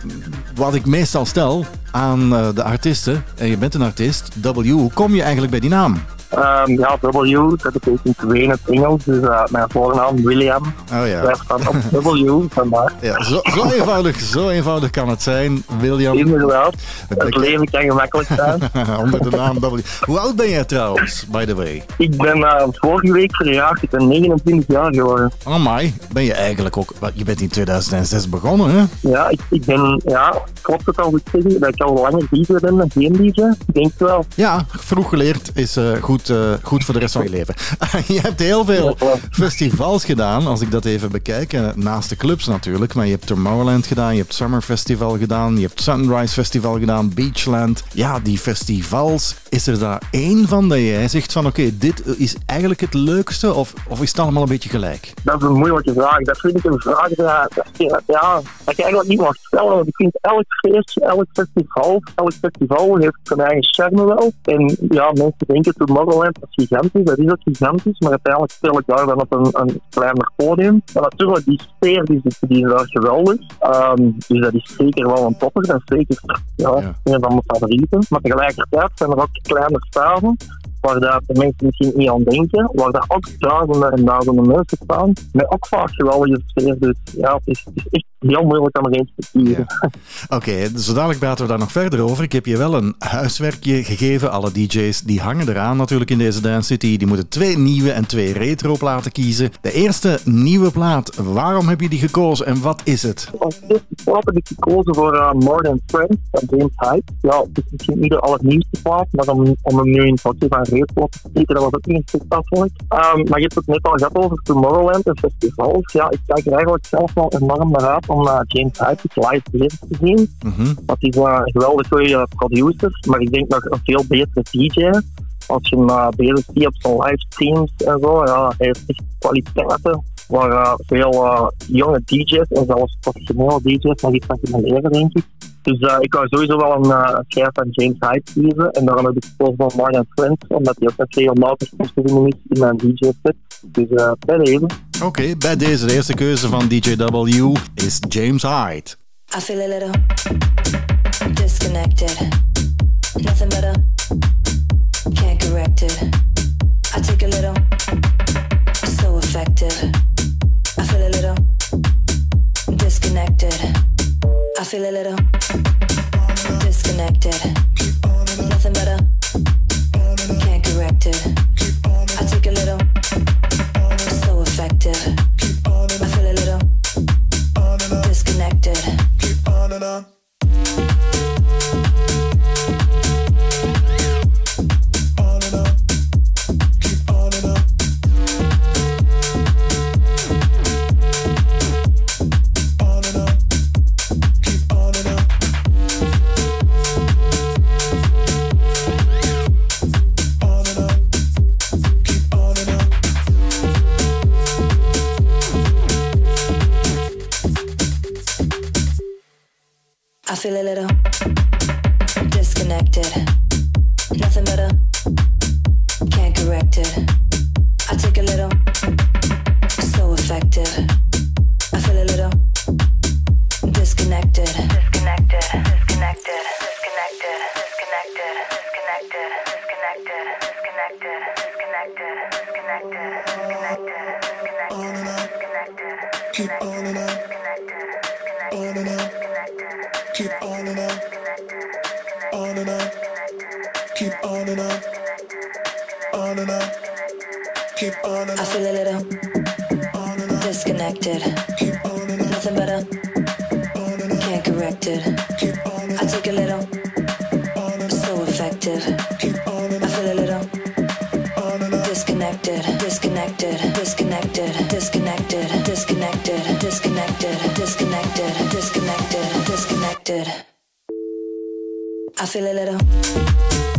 wat ik meestal stel aan eh, de artiesten. En je bent een artiest, W. Hoe kom je eigenlijk bij die naam? Ehm, ja, W, dat betekent twee in het Engels. Dus eh, mijn voornaam William. Oh ja. Staat op W, vandaar. Ja, zo, zo, eenvoudig, zo eenvoudig kan het zijn, William. Inderdaad. Het leven kan gemakkelijk zijn. Onder de naam W. Hoe oud ben jij trouwens, by the way? Ik ben eh, vorige week verjaagd. Ik ben 29 jaar geworden. Oh my, ben je eigenlijk ook... Je bent in 2006 begonnen, hè? Ja, ik, ik ben, ja, klopt het al goed zeggen, dat ik al langer DJ ben dan geen DJ? Ik denk het wel. Ja, vroeg geleerd is eh, goed, eh, goed voor de rest van je leven. je hebt heel veel festivals gedaan, als ik dat even bekijk. eh, naast de clubs natuurlijk, maar je hebt Tomorrowland gedaan, je hebt Summer Festival gedaan, je hebt Sunrise Festival gedaan, Beachland. Ja, die festivals, is er daar één van dat jij zegt van oké, dit is eigenlijk het leukste of, of is het allemaal een beetje gelijk? Dat is een moeilijke vraag. Dat vind ik een vraag dat, dat, ja, dat je eigenlijk niet mag stellen. Want ik vind elk feestje, elk festival, elk festival heeft zijn eigen charme wel. En ja, mensen denken Tomorrowland dat is gigantisch. Dat is ook gigantisch. Maar uiteindelijk speel ik daar dan op een, een kleiner podium. Maar natuurlijk, die sfeer die, is- die is daar geweldig. Ehm, dus dat is zeker wel een topper. Dat is zeker ja, een van mijn favorieten. Maar tegelijkertijd zijn er ook kleine staven waar dat de mensen misschien niet aan denken, waar dat ook duizenden en duizenden mensen staan, met ook vaak geweldige sfeer. Dus ja, het is, het is echt heel moeilijk om er eens te kiezen. Oké, zo dadelijk praten we daar nog verder over. Ik heb je wel een huiswerkje gegeven. Alle DJ's die hangen eraan natuurlijk in deze Dance City. Die moeten twee nieuwe en twee retro platen kiezen. De eerste nieuwe plaat, waarom heb je die gekozen en wat is het? Als eerste plaat heb ik gekozen voor uh, More Than Friends van James Hype. Ja, het is misschien niet de allernieuwste plaat, maar om, om hem nu in het van retro te steken, dat was ook niet echt toepasselijk. Ehm, maar je hebt het net al gehad over Tomorrowland en festivals. Ja, ik kijk er eigenlijk zelf wel enorm naar uit om uh, James Hype eens live te zien. Dat is uh, een geweldig goede producer, maar ik denk nog een veel betere DJ. Als je hem uh, bezig ziet op zijn livestreams en zo, ja, hij heeft echt kwaliteiten waar uh, veel jonge DJ's en zelfs professionele DJ's nog iets van kunnen leren, denk ik. Dus uh, ik wou sowieso wel een uh, schijf van James Hype kiezen. En daarom heb ik gekozen voor Morgan Friends, omdat hij ook met regelmatig te vinden is in mijn DJ-set. Dus uh, bij deze. Oké, bij deze de eerste keuze van DJ W is James Hyde. I feel a little disconnected. Nothing better. Can't correct it. I take a little. So effective. I feel a little disconnected. I feel a little disconnected. Nothing better. Can't correct it. I take a little. disconnected. Keep on and on. Feel a little disconnected. Nothing better. Can't correct it. I take a little. So effective. I feel a little disconnected. Disconnected. Disconnected. Disconnected. Disconnected. Disconnected. Disconnected. Disconnected. Disconnected. Disconnected. Disconnected. Disconnected. Keep on and on. On and on. Keep on and on. On and on. Keep on and on. On and on. Keep on and on. I feel a little disconnected. Disconnected. I feel a little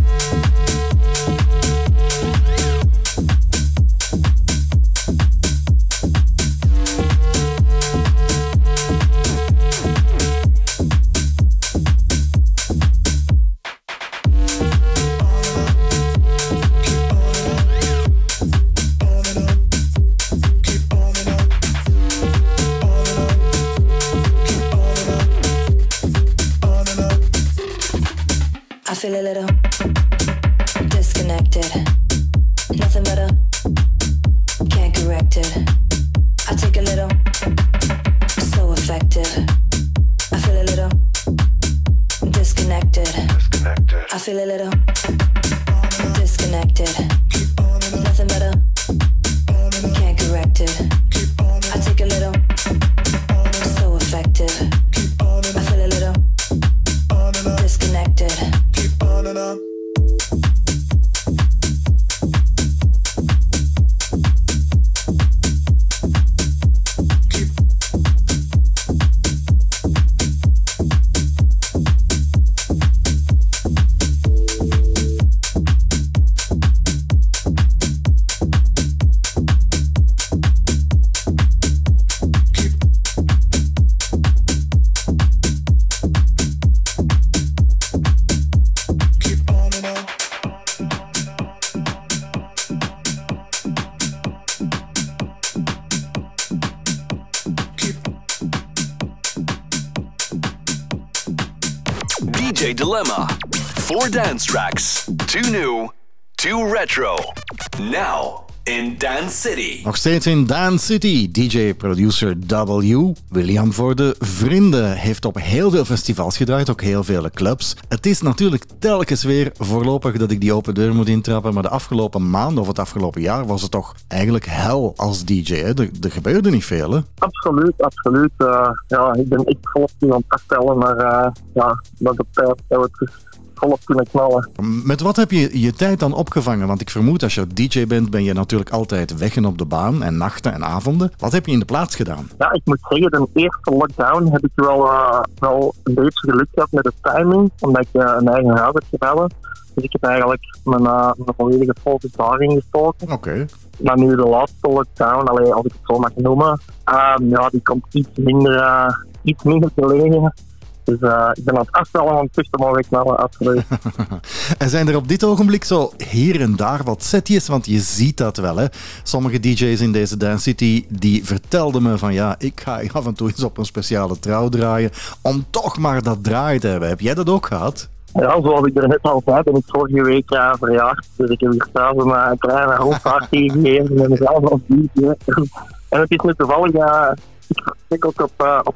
dance tracks. Two new, two retro. Now in Dance City. Nog steeds in Dance City. DJ-producer W, William voor de Vrienden, heeft op heel veel festivals gedraaid, ook heel vele clubs. Het is natuurlijk telkens weer voorlopig dat ik die open deur moet intrappen, maar de afgelopen maand of het afgelopen jaar was het toch eigenlijk hel als DJ. Hè? Er, er gebeurde niet veel, hè? Absoluut, absoluut. Eh, ja, ik ben ik volop niet aan het afstellen, maar eh, ja, dat de tijd dat we het dus volop kunnen knallen. Met wat heb je je tijd dan opgevangen? Want ik vermoed als je DJ bent, ben je natuurlijk altijd weg en op de baan en nachten en avonden. Wat heb je in de plaats gedaan? Ja, ik moet zeggen, de eerste lockdown heb ik wel, eh, wel een beetje geluk gehad met de timing, omdat ik eh, een eigen huis heb gehouden. Dus ik heb eigenlijk mijn, eh, mijn volledige focus daarin gestoken. Oké. Maar nu de laatste lockdown, allee, als ik het zo mag noemen, ehm, ja, die komt iets minder, iets minder te liggen. Dus eh, ik ben aan het afstellen te mogen knallen, absoluut. En zijn er op dit ogenblik zo hier en daar wat setjes? Want je ziet dat wel, hè. Sommige DJ's in deze Dance City, die vertelden me van ja, ik ga af en toe eens op een speciale trouw draaien om toch maar dat draai te hebben. Heb jij dat ook gehad? Ja, zoals ik er net al zei, ben ik vorige week uh, verjaard. Dus ik heb hier thuis een, uh, een kleine hoofdparty gegeven met mezelf als DJ. En het is nu toevallig, uh, ik vertrek ook op, uh, op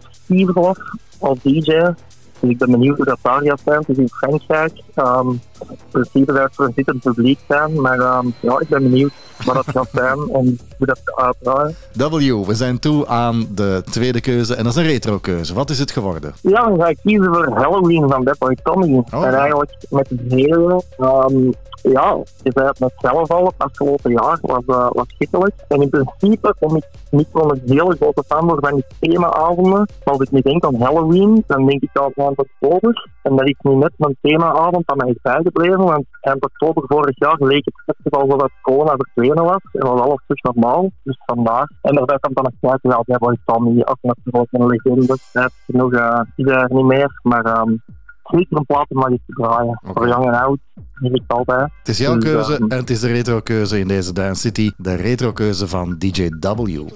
als DJ. Dus ik ben benieuwd hoe dat daar gaat zijn. Het is in Frankrijk. Um, in principe zou het voor een zittend publiek zijn. Maar um, ja, ik ben benieuwd wat dat gaat zijn en hoe dat gaat uitdraaien. W, we zijn toe aan de tweede keuze en dat is een retro keuze. Wat is het geworden? Ja, dan ga ik kiezen voor Halloween van Boy Tommy. En eigenlijk met het hele, um, ja, je zei het net zelf al, het afgelopen jaar was, uh, was schikkelijk. En in principe kom ik niet van een hele grote fan van die themaavonden. Als ik nu denk aan Halloween, dan denk ik aan eind oktober. En dat is nu net mijn themaavond aan mij bijgebleven, want eind oktober vorig jaar leek het festival alsof het corona verdwenen was. En was alles terug normaal, dus vandaar. En daarbij komt dan nog kijken wel Bad Boy Tommy, ook natuurlijk een legende. Hij heeft genoeg, uh, er niet meer, maar... Um, zeker een plaat om eens te draaien. Voor jong en oud, vind ik altijd. Het is jouw Dus, keuze eh, en het is de retro keuze in deze Dance City. De retro keuze van DJ W.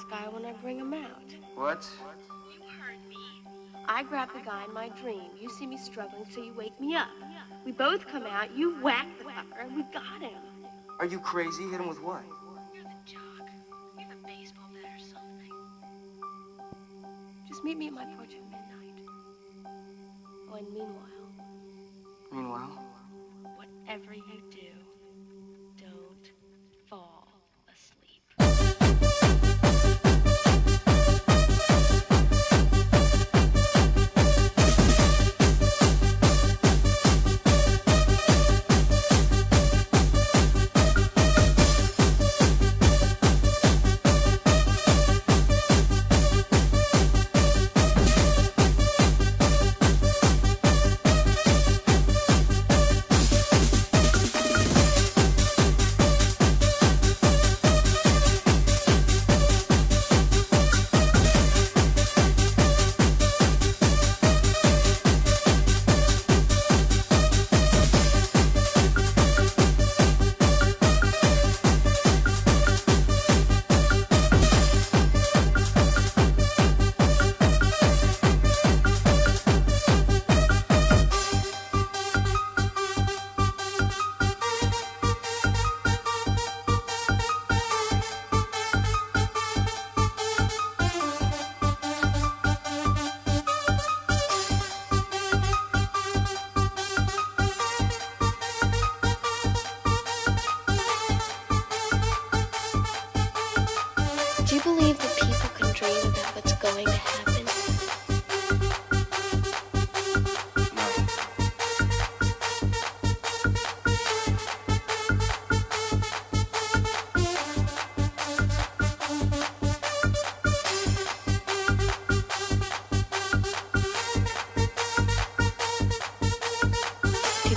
this guy when I bring him out. What? You heard me. I grab the guy in my dream. You see me struggling, so you wake me up. We both come out, you whack the fucker, and we got him. Are you crazy? Hit him with what? You're the jock. You have a baseball bat or something. Just meet me at my porch at midnight. Oh, and meanwhile, Meanwhile, whatever you do,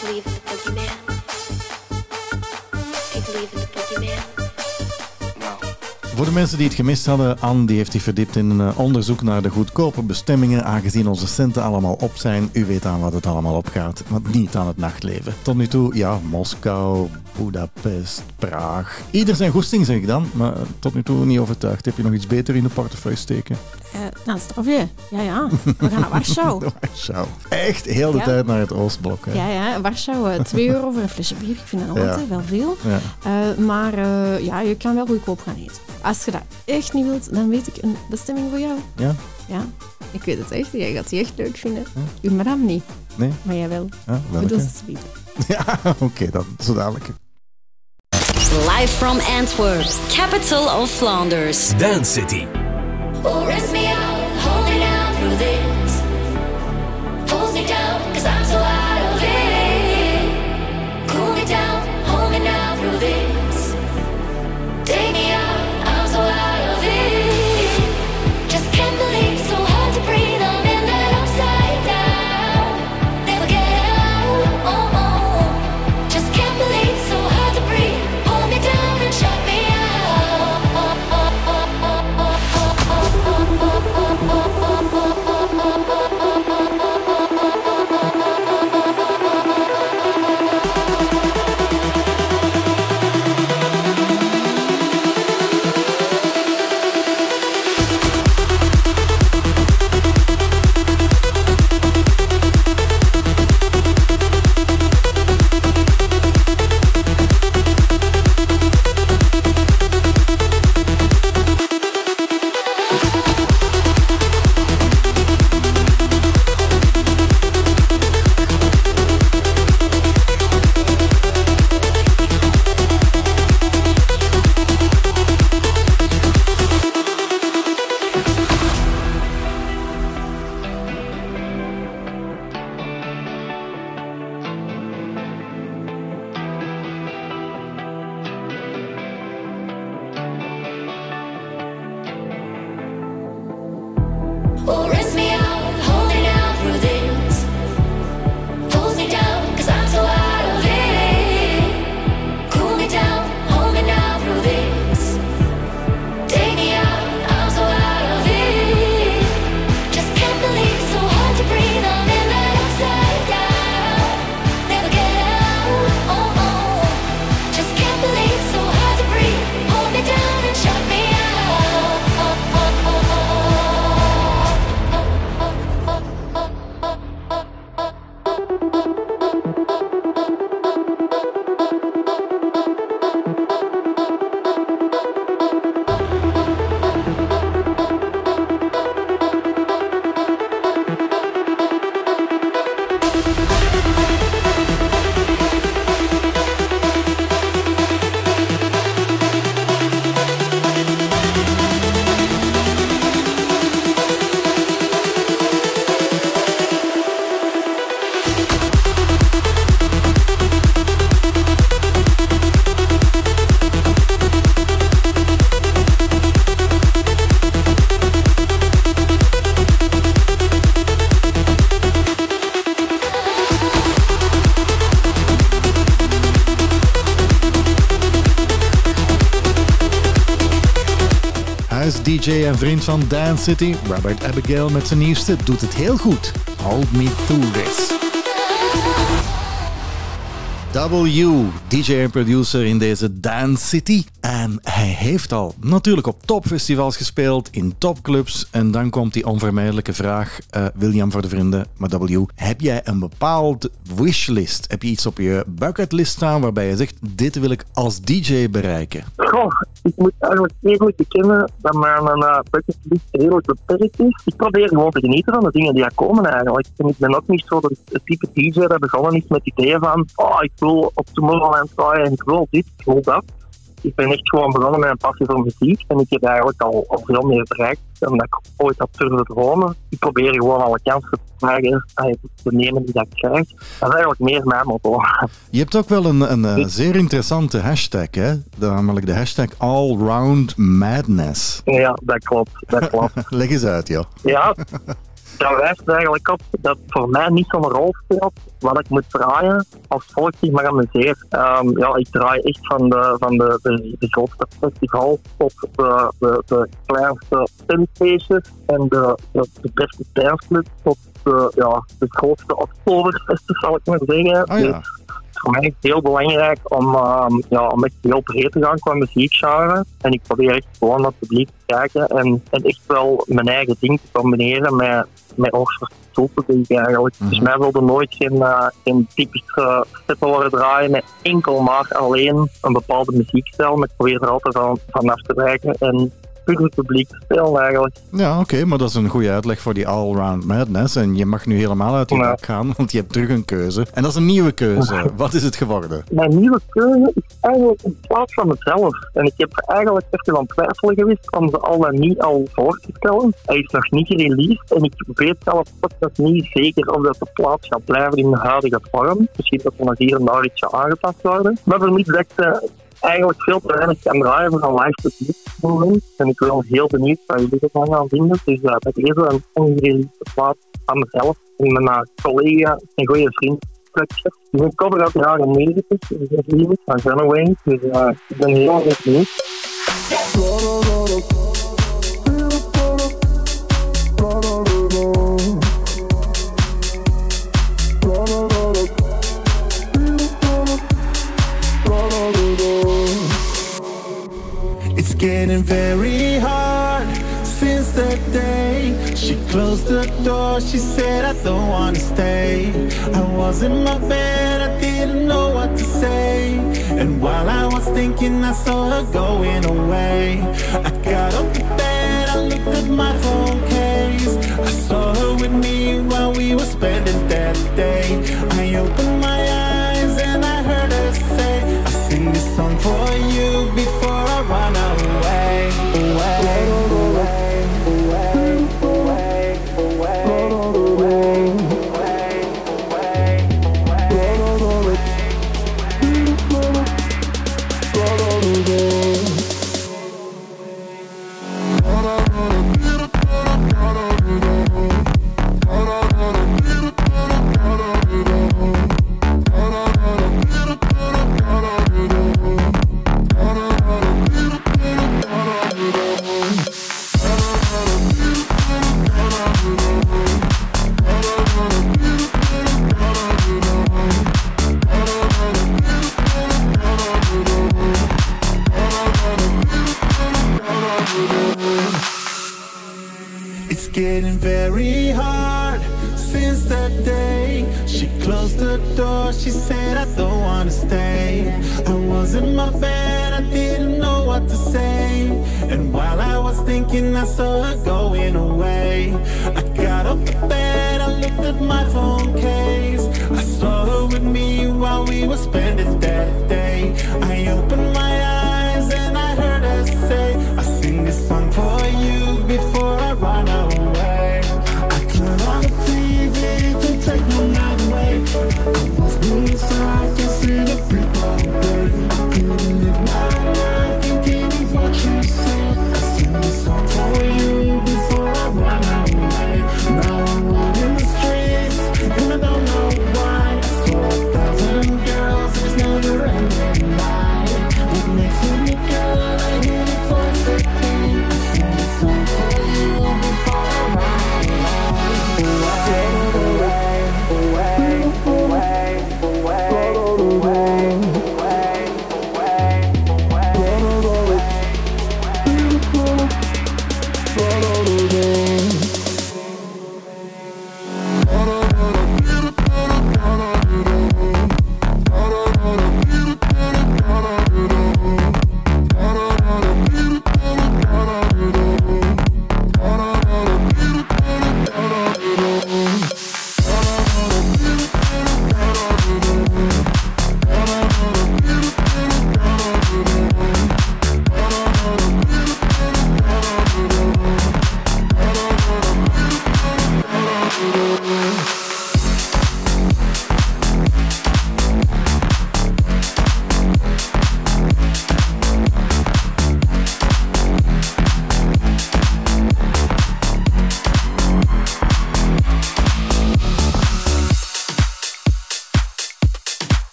believe in the boogeyman? Do you the boogeyman? Voor de mensen die het gemist hadden, Anne die heeft zich verdiept in een eh, onderzoek naar de goedkope bestemmingen, aangezien onze centen allemaal op zijn. U weet aan wat het allemaal opgaat, maar niet aan het nachtleven. Tot nu toe, ja, Moskou, Budapest, Praag. Ieder zijn goesting, zeg ik dan, maar tot nu toe niet overtuigd. Heb je nog iets beter in de portefeuille steken? Nou, strafje. Ja, ja. We gaan naar Warschau. Warschau. Echt heel de Ja. tijd naar het Oostblok. Hè? Ja, ja. Warschau, eh, 2 euro voor een flesje bier. Ik vind dat Ja. altijd wel veel. Ja. Eh, maar eh, ja, je kan wel goedkoop gaan eten. Als je dat echt niet wilt, dan weet ik een bestemming voor jou. Ja? Ja, ik weet het echt. Jij gaat die echt leuk vinden. Uw madame niet. Nee? Maar jij wel. Ja, We doen welke? het. Ja, oké, dan zo dadelijk. Live from Antwerp, capital of Flanders. Dance City. Oh, vriend van Dance City, Robert Abigail met zijn nieuwste, doet het heel goed. Hold me through this. W, DJ en producer in deze Dance City. En hij heeft al natuurlijk op topfestivals gespeeld, in topclubs. En dan komt die onvermijdelijke vraag, eh, William voor de vrienden, maar W, heb jij een bepaald wishlist? Heb je iets op je bucketlist staan waarbij je zegt, dit wil ik als DJ bereiken? Goh, ik moet eigenlijk eerlijk bekennen dat mijn uh, bucketlist redelijk beperkt is. Ik probeer gewoon te genieten van de dingen die er komen eigenlijk. En ik ben ook niet zo de, het type DJ dat begonnen is met het idee van oh, ik wil op Tomorrowland draaien en ik wil dit, ik wil dat. Ik ben echt gewoon begonnen met een passie voor muziek en ik heb eigenlijk al, al veel meer bereikt dan dat ik ooit had durven dromen. Ik probeer gewoon alle kansen te krijgen, eh, te nemen die dat ik krijg. Dat is eigenlijk meer mijn motto. Je hebt ook wel een, een eh, zeer interessante hashtag, hè? namelijk de hashtag Allround Madness. Ja, dat klopt. Dat klopt. Leg eens uit, joh. Ja, dat wijst eigenlijk op dat voor mij niet zo'n rol speelt wat ik moet draaien als volk zich maar amuseert. Ehm, ja, ik draai echt van de, van de, de, de grootste festivals tot de, de, de kleinste tentfeestjes en de, de, de beste danceclubs tot de, ja, de grootste oktoberfesten, zal ik maar zeggen. Ja. Dus voor mij is het heel belangrijk om, ehm, ja, om echt heel breed te gaan qua muziekgenre. En ik probeer echt gewoon naar het publiek te kijken en, en echt wel mijn eigen ding te combineren met, met Oxford publiek eigenlijk. Dus mij wilde nooit geen, eh, geen typische horen draaien met enkel maar alleen een bepaalde muziekstijl. Maar ik probeer er altijd van, vanaf te wijken en publiek spelen eigenlijk. Ja, oké, maar dat is een goede uitleg voor die Allround Madness. En je mag nu helemaal uit je Ja. dak gaan, want je hebt terug een keuze. En dat is een nieuwe keuze. Wat is het geworden? Mijn nieuwe keuze is eigenlijk in plaats van mezelf. En ik heb eigenlijk even aan twijfelen geweest om ze al dan niet al voor te stellen. Hij is nog niet gereleased en ik weet zelf nog niet zeker of dat de plaats gaat blijven in de huidige vorm. Misschien dat er nog hier en daar ietsje aangepast worden. Maar voor mij dat ik ze eigenlijk veel te weinig kan draaien voor een live publiek op. En ik ben heel benieuwd wat jullie ervan gaan vinden. Dus uh, bij deze een ongereleased plaats van mezelf en mijn uh, collega en goede vriend. Dus een cover uit de jaren 90, dus dat is lief, van Runaway. Dus uh, ik ben heel erg benieuwd. Getting very hard since that day she closed the door. She said, I don't wanna stay. I was in my bed, I didn't know what to say. And while I was thinking, I saw her going away. I got up the bed, I looked at my phone case. I saw her with me while we were spending that day.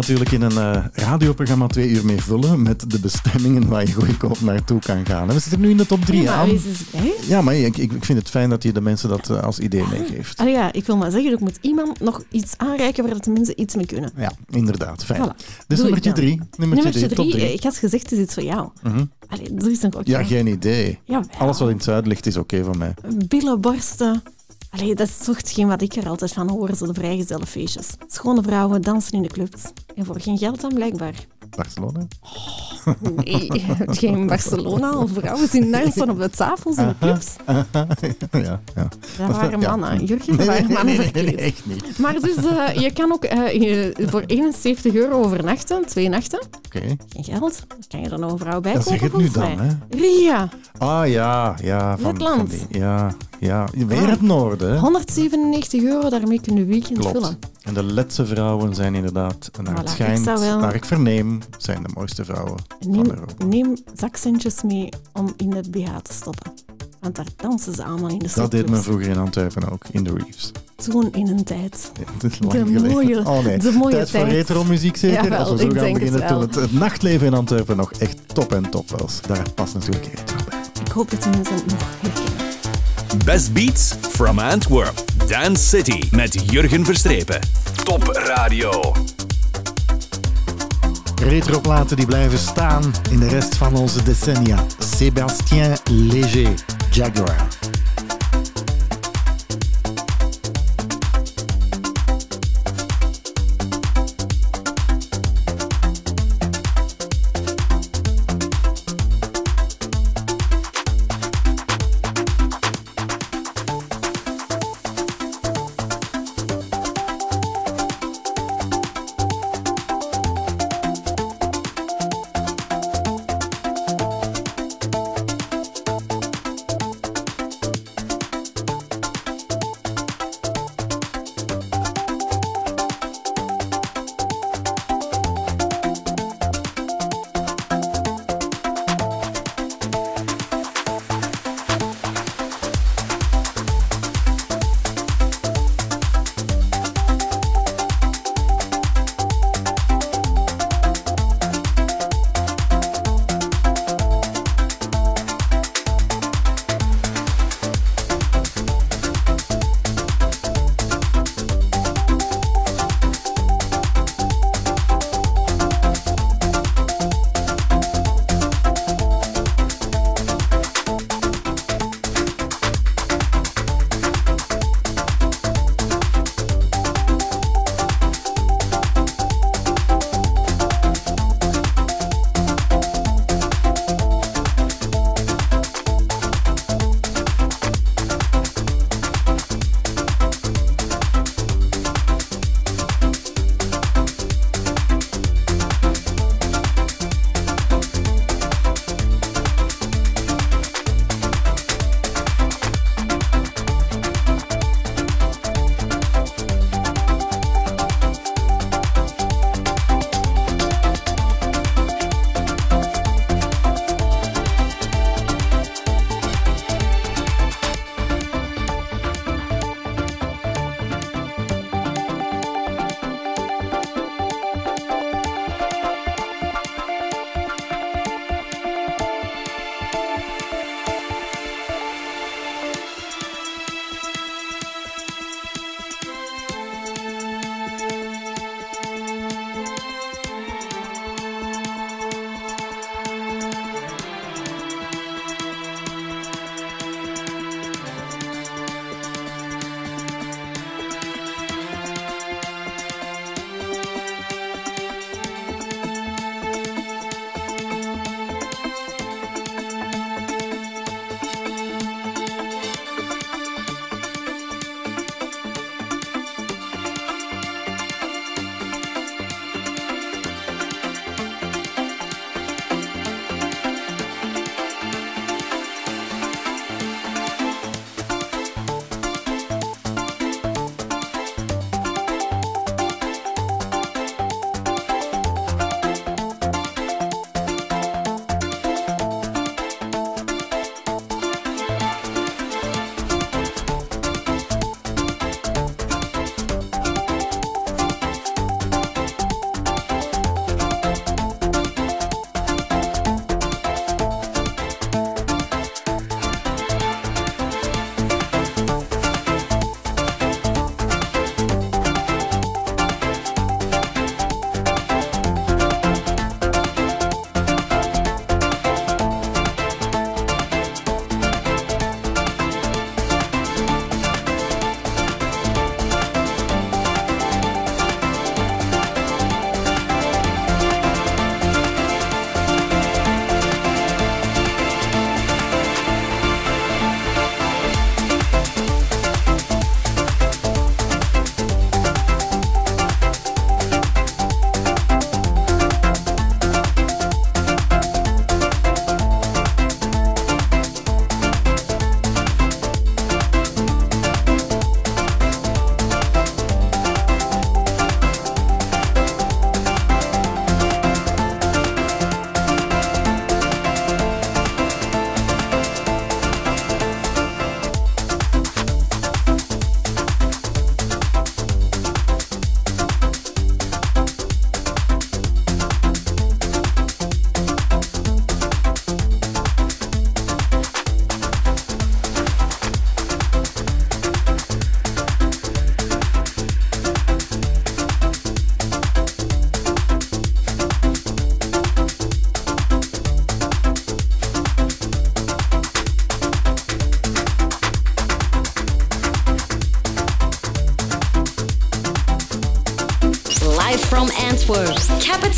Natuurlijk in een eh, radioprogramma twee uur mee vullen met de bestemmingen waar je goedkoop naartoe kan gaan. En we zitten nu in de top drie Ja, maar aan. Ja, maar ik, ik vind het fijn dat je de mensen dat eh, als idee meegeeft. Ah ja, ik wil maar zeggen, ik moet iemand nog iets aanreiken waar dat de mensen iets mee kunnen. Ja, inderdaad. Fijn. Voilà. Dus nummertje drie. Nummertje, Nummertje drie, top drie, eh, ik had gezegd, het is iets voor jou. Mhm. Allee, er is Ja, geen idee. Jawel. Alles wat in het zuiden ligt is oké van mij. billenborsten. Allee, dat is toch hetgeen wat ik er altijd van hoor, zo de vrijgezelle feestjes. Schone vrouwen dansen in de clubs. En voor geen geld dan blijkbaar. Barcelona? Nee, geen Barcelona. Al vrouwen zien dansen op de tafels in de clubs. ja, ja. Dat waren mannen. Jurgen, dat waren mannen nee, echt niet. Maar dus, eh, je kan ook eh, je- voor 71 euro overnachten, twee nachten. Oké. Geen geld. Kan je er nog een vrouw bij kopen, zeg het nu dan, hè. Ria, Ah ja, ja. Van, van Letland. die, ja, ja. Weer het noorden. hè? 197 euro, daarmee kun je weekend Klopt. vullen. En de Letse vrouwen zijn inderdaad, naar het ik schijnt, wel- naar ik verneem, zijn de mooiste vrouwen van Neem, Europa. neem zakcentjes mee om in de BH te stoppen. Want daar dansen ze allemaal in de Dat deed men vroeger in Antwerpen ook, in de Reefs. Toen in een tijd. Ja, dat is lang De geleden. mooie- oh, nee. de mooie tijd voor tijd. retro-muziek zeker? Jawel, Als we zo ik gaan beginnen toen het, het nachtleven in Antwerpen nog echt top en top was. Daar past natuurlijk retro bij. Ik hoop dat de mensen nog herkennen. Best Beats from Antwerp. Dance City met Jurgen Verstrepen. Top Radio. Retroplaten die blijven staan in de rest van onze decennia. Sébastien Léger, Jaguar.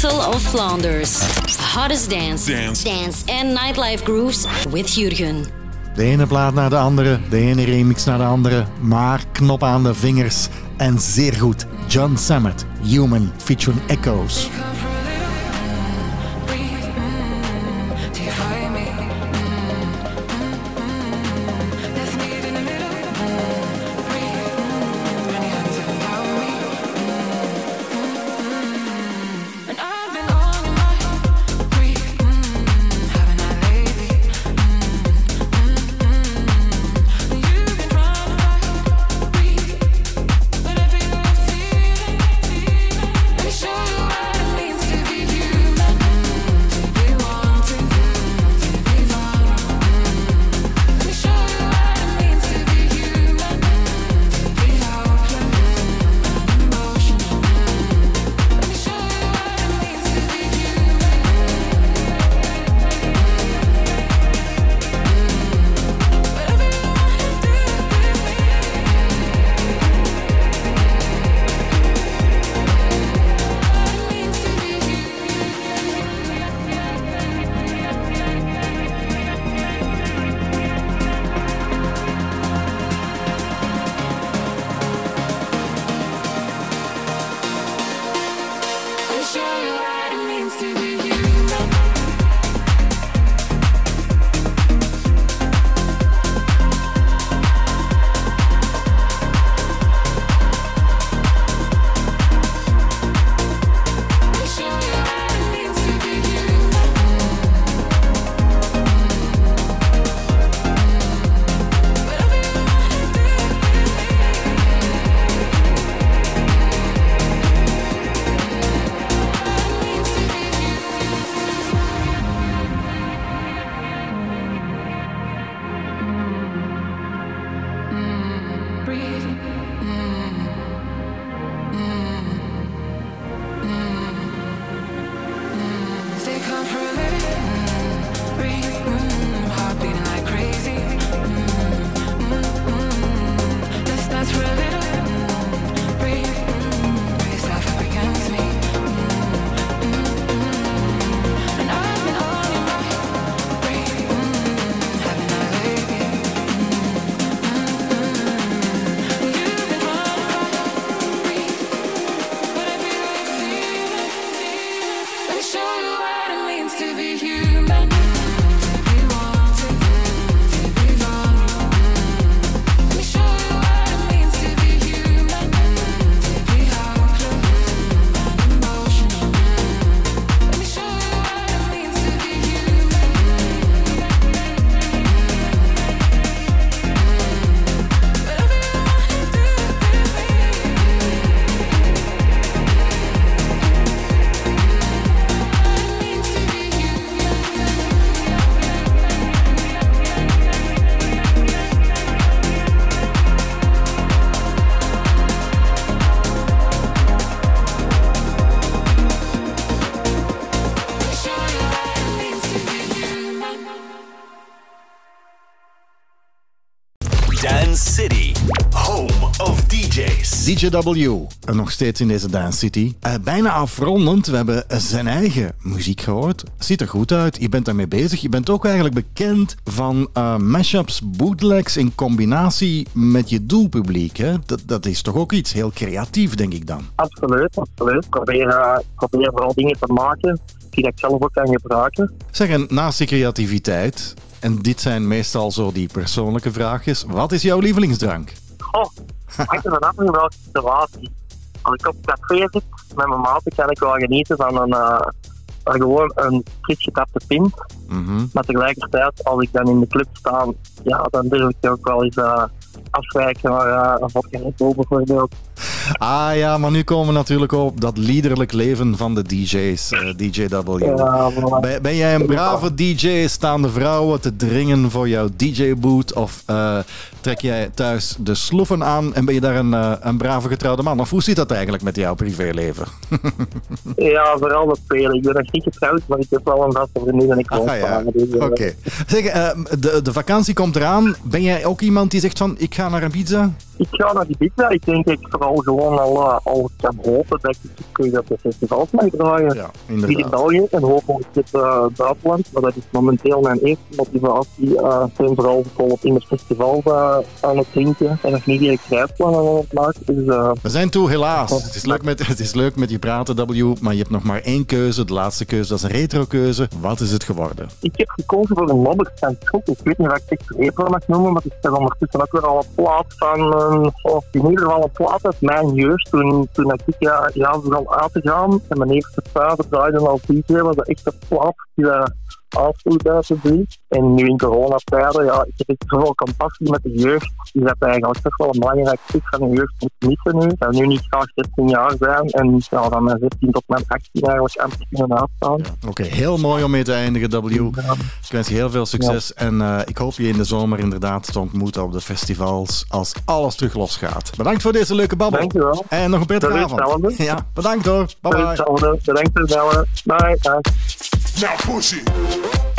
Capital of Flanders. Hottest dance, Dance. dance and nightlife grooves with Jurgen. De ene plaat naar de andere, de ene remix naar de andere, maar knop aan de vingers en zeer goed. John Sammet, Human, featuring Echoes. DJW, en nog steeds in deze Dance City. Eh, bijna afrondend, we hebben zijn eigen muziek gehoord. Ziet er goed uit, je bent daarmee bezig. Je bent ook eigenlijk bekend van eh, mashups, bootlegs in combinatie met je doelpubliek. Hè? Dat, dat is toch ook iets heel creatief, denk ik dan. Absoluut, absoluut. Ik probeer, eh, ik probeer vooral dingen te maken die ik zelf ook kan gebruiken. Zeg, en naast die creativiteit, en dit zijn meestal zo die persoonlijke vraagjes, wat is jouw lievelingsdrank? Oh, hangt er vanaf in welke situatie. Als ik op café zit met mijn maat, kan ik wel genieten van een, eh, gewoon een fris getapte pint. Mhm. Maar tegelijkertijd, als ik dan in de club sta, ja, dan durf ik ook wel eens eh, afwijken naar eh, een vodka Red Bull bijvoorbeeld. Ah ja, maar nu komen we natuurlijk op dat liederlijk leven van de DJ's, DJW. Ja, voilà. Ben, ben jij een brave DJ, staan de vrouwen te dringen voor jouw DJ-boot? Of trek jij thuis de sloeven aan en ben je daar een, eh, een brave getrouwde man? Of hoe zit dat eigenlijk met jouw privéleven? Ja, vooral dat spelen. Ik ben nog niet getrouwd, maar ik heb wel een vaste vriendin en ik woon Ah, ja. Dus, eh, Oké. Zeg, eh, de, de vakantie komt eraan. Ben jij ook iemand die zegt van, ik ga naar Ibiza? Ik ga naar die Ibiza. Ik denk dat ik vooral gewoon al, al kan hopen dat ik terug op de festivals mag draaien. Ja, Hier inderdaad. in België en hopelijk in het uh, buitenland. Maar dat is momenteel mijn eerste motivatie. Ik ben vooral volop in het festival aan het drinken. En nog niet direct reisplannen aan het maken. Dus eh, We zijn toe, helaas. Het is, leuk met, het is leuk met je praten, W, maar je hebt nog maar één keuze. De laatste keuze, dat is een retro-keuze. Wat is het geworden? ik heb gekozen voor een Lobbers van Schot. Ik weet niet wat ik echt retro mag noemen, maar het is er ondertussen ook weer al een plaat van, eh, of in ieder geval een plaat uit mijn jeugd. Toen, toen ik ja, ja, begon uit te gaan en mijn eerste vader draaide als DJ, was dat echt een plaat die we bij de drie. En nu in coronatijden, ja, ik heb echt zoveel compassie met de jeugd. Die dat eigenlijk toch wel een belangrijk stuk van de jeugd moet missen nu. Ik zou nu niet graag 16 jaar zijn en ja, van mijn 16 tot mijn 18 eigenlijk amper kunnen uitstaan. Oké, heel mooi om mee te eindigen, W. Ik wens je heel veel succes en eh, ik hoop je in de zomer inderdaad te ontmoeten op de festivals als alles terug losgaat. Bedankt voor deze leuke babbel. Dankjewel. En nog een prettige Dat is avond. hetzelfde. Ja, bedankt hoor. Bye Dat is bye. Bedankt voor het bellen. Bye. Bye. Now push it. Now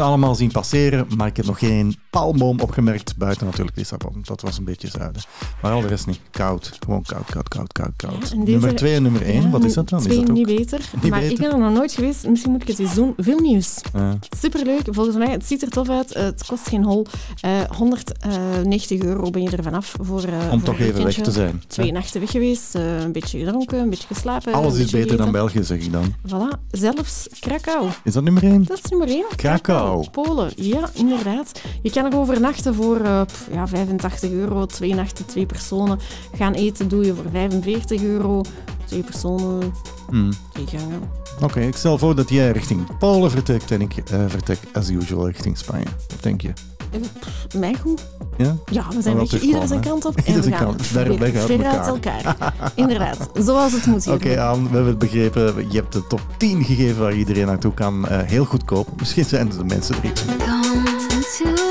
allemaal zien passeren, maar ik heb nog geen palmboom opgemerkt. Buiten natuurlijk Lissabon. Dat was een beetje zuiden. Maar al de rest niet. Koud. Gewoon koud, koud, koud, koud, koud. Nummer 2 en nummer 1, Ja, wat is dat dan? Is Twee dat ook- niet beter. Niet maar beter? ik ben er nog nooit geweest. Misschien moet ik het eens doen. Veel nieuws. Ja. Superleuk. Volgens mij, het ziet er tof uit. Eh, het kost geen hol. Eh 190 euro ben je er vanaf voor eh, voor toch even weg te zijn. Twee nachten weg geweest. eh, een beetje gedronken, een beetje geslapen. Alles is beter dan. België, zeg ik dan. Voilà. Zelfs Krakau. Is dat nummer 1? Dat is nummer 1. Krakau. Polen, ja, inderdaad. Je kan er overnachten voor eh, pff, ja, 85 euro, twee nachten, twee personen. Gaan eten doe je voor 45 euro, twee personen, Hmm. twee gangen. Oké, ik stel voor dat jij richting Polen vertrekt en ik eh, vertrek as usual richting Spanje. Wat denk je? Eh, pff, Mij goed. Ja? Ja, we zijn weg. Ieder zijn kant op en we zijn gaan kant. Ver weg uit ver uit elkaar. elkaar. Inderdaad, zoals het moet hier. Oké, we hebben het begrepen. Je hebt de top 10 gegeven waar iedereen naartoe kan. Eh, heel goedkoop. Misschien zijn er de mensen er iets mee.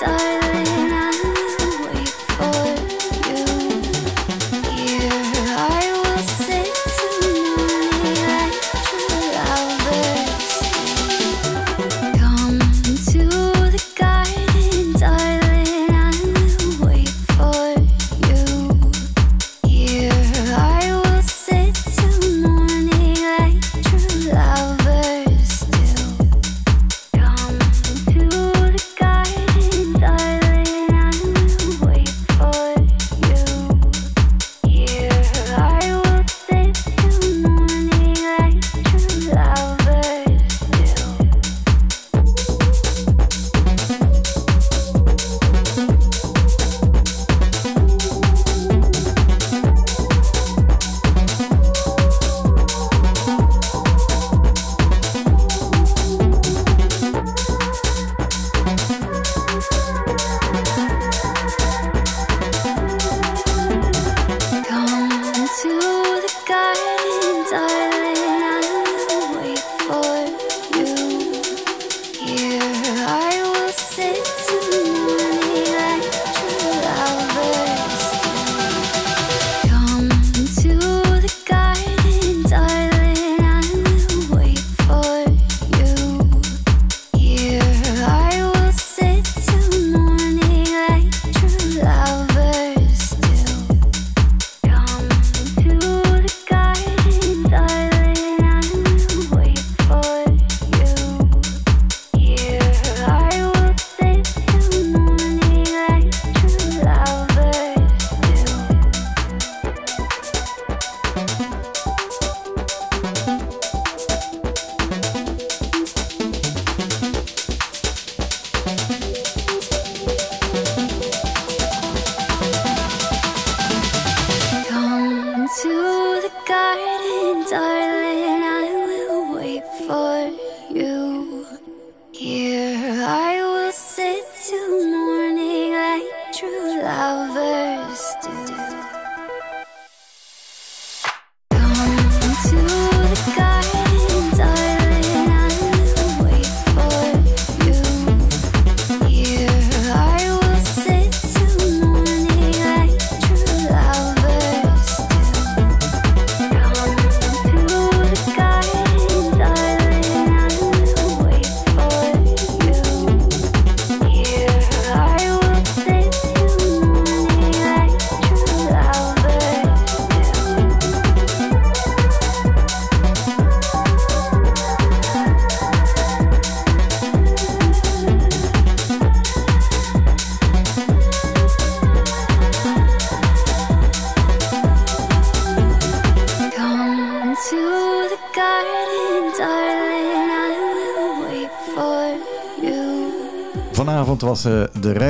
Darling.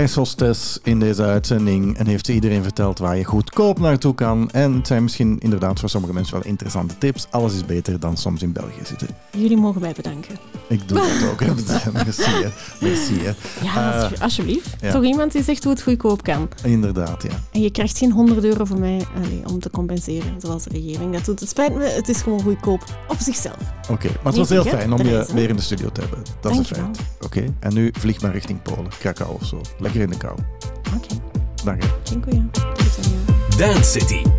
Reishostess in deze uitzending en heeft ze iedereen verteld waar je goedkoop naartoe kan. En het zijn misschien inderdaad voor sommige mensen wel interessante tips. Alles is beter dan soms in België zitten. Jullie mogen mij bedanken. Ik doe dat ook. Merci, hè. Merci, hè. Ja, Eh, alsje- alsjeblieft. ja. Toch iemand die zegt hoe het goedkoop kan. Inderdaad, ja. En je krijgt geen 100 euro van mij allee, om te compenseren, zoals de regering dat doet. Het spijt me, het is gewoon goedkoop op zichzelf. Oké, maar het was heel fijn om je weer in de studio te hebben. Dat is een feit. Oké, en nu vlieg maar richting Polen, Krakau of zo. Lekker in de kou. Oké, Dank je. dziękuję. Dance City.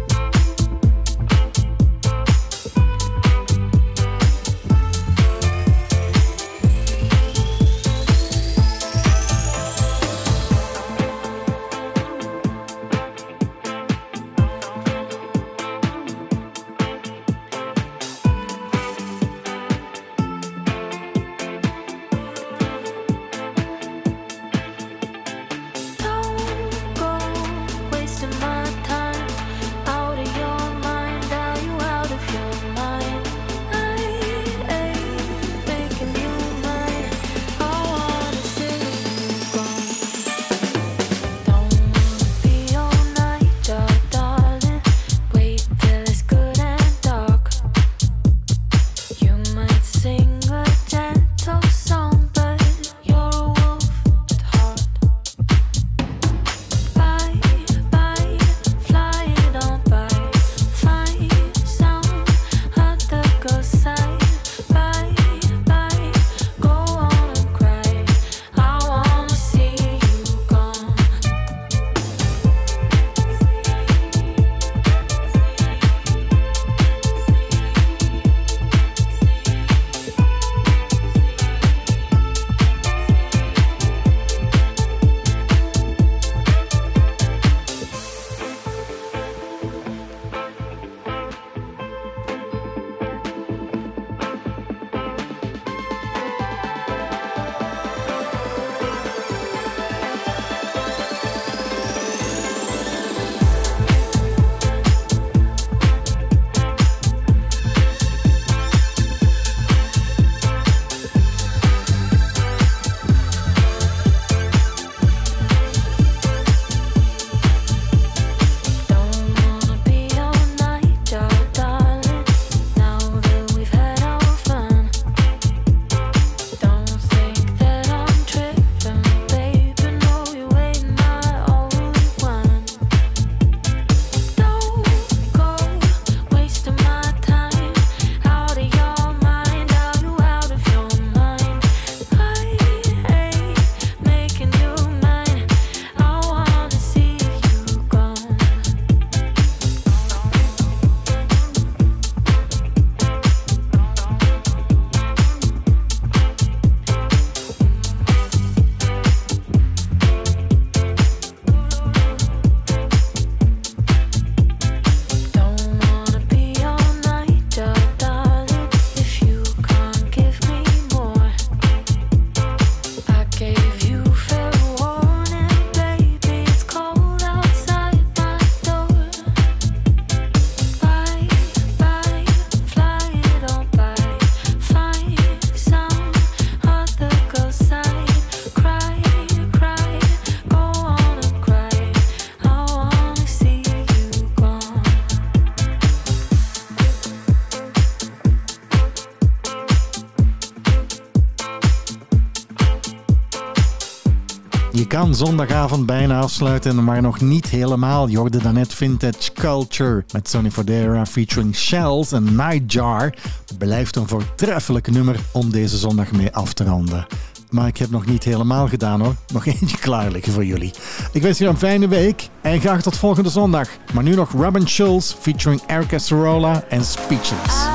kan zondagavond bijna afsluiten, maar nog niet helemaal. Je Danet Vintage Culture met Sonny Fodera featuring Shells en Nightjar. Blijft een voortreffelijk nummer om deze zondag mee af te ronden. Maar ik heb nog niet helemaal gedaan hoor. Nog eentje klaar liggen voor jullie. Ik wens jullie een fijne week en graag tot volgende zondag. Maar nu nog Robin Schulz featuring Erica Sorola en Speechless.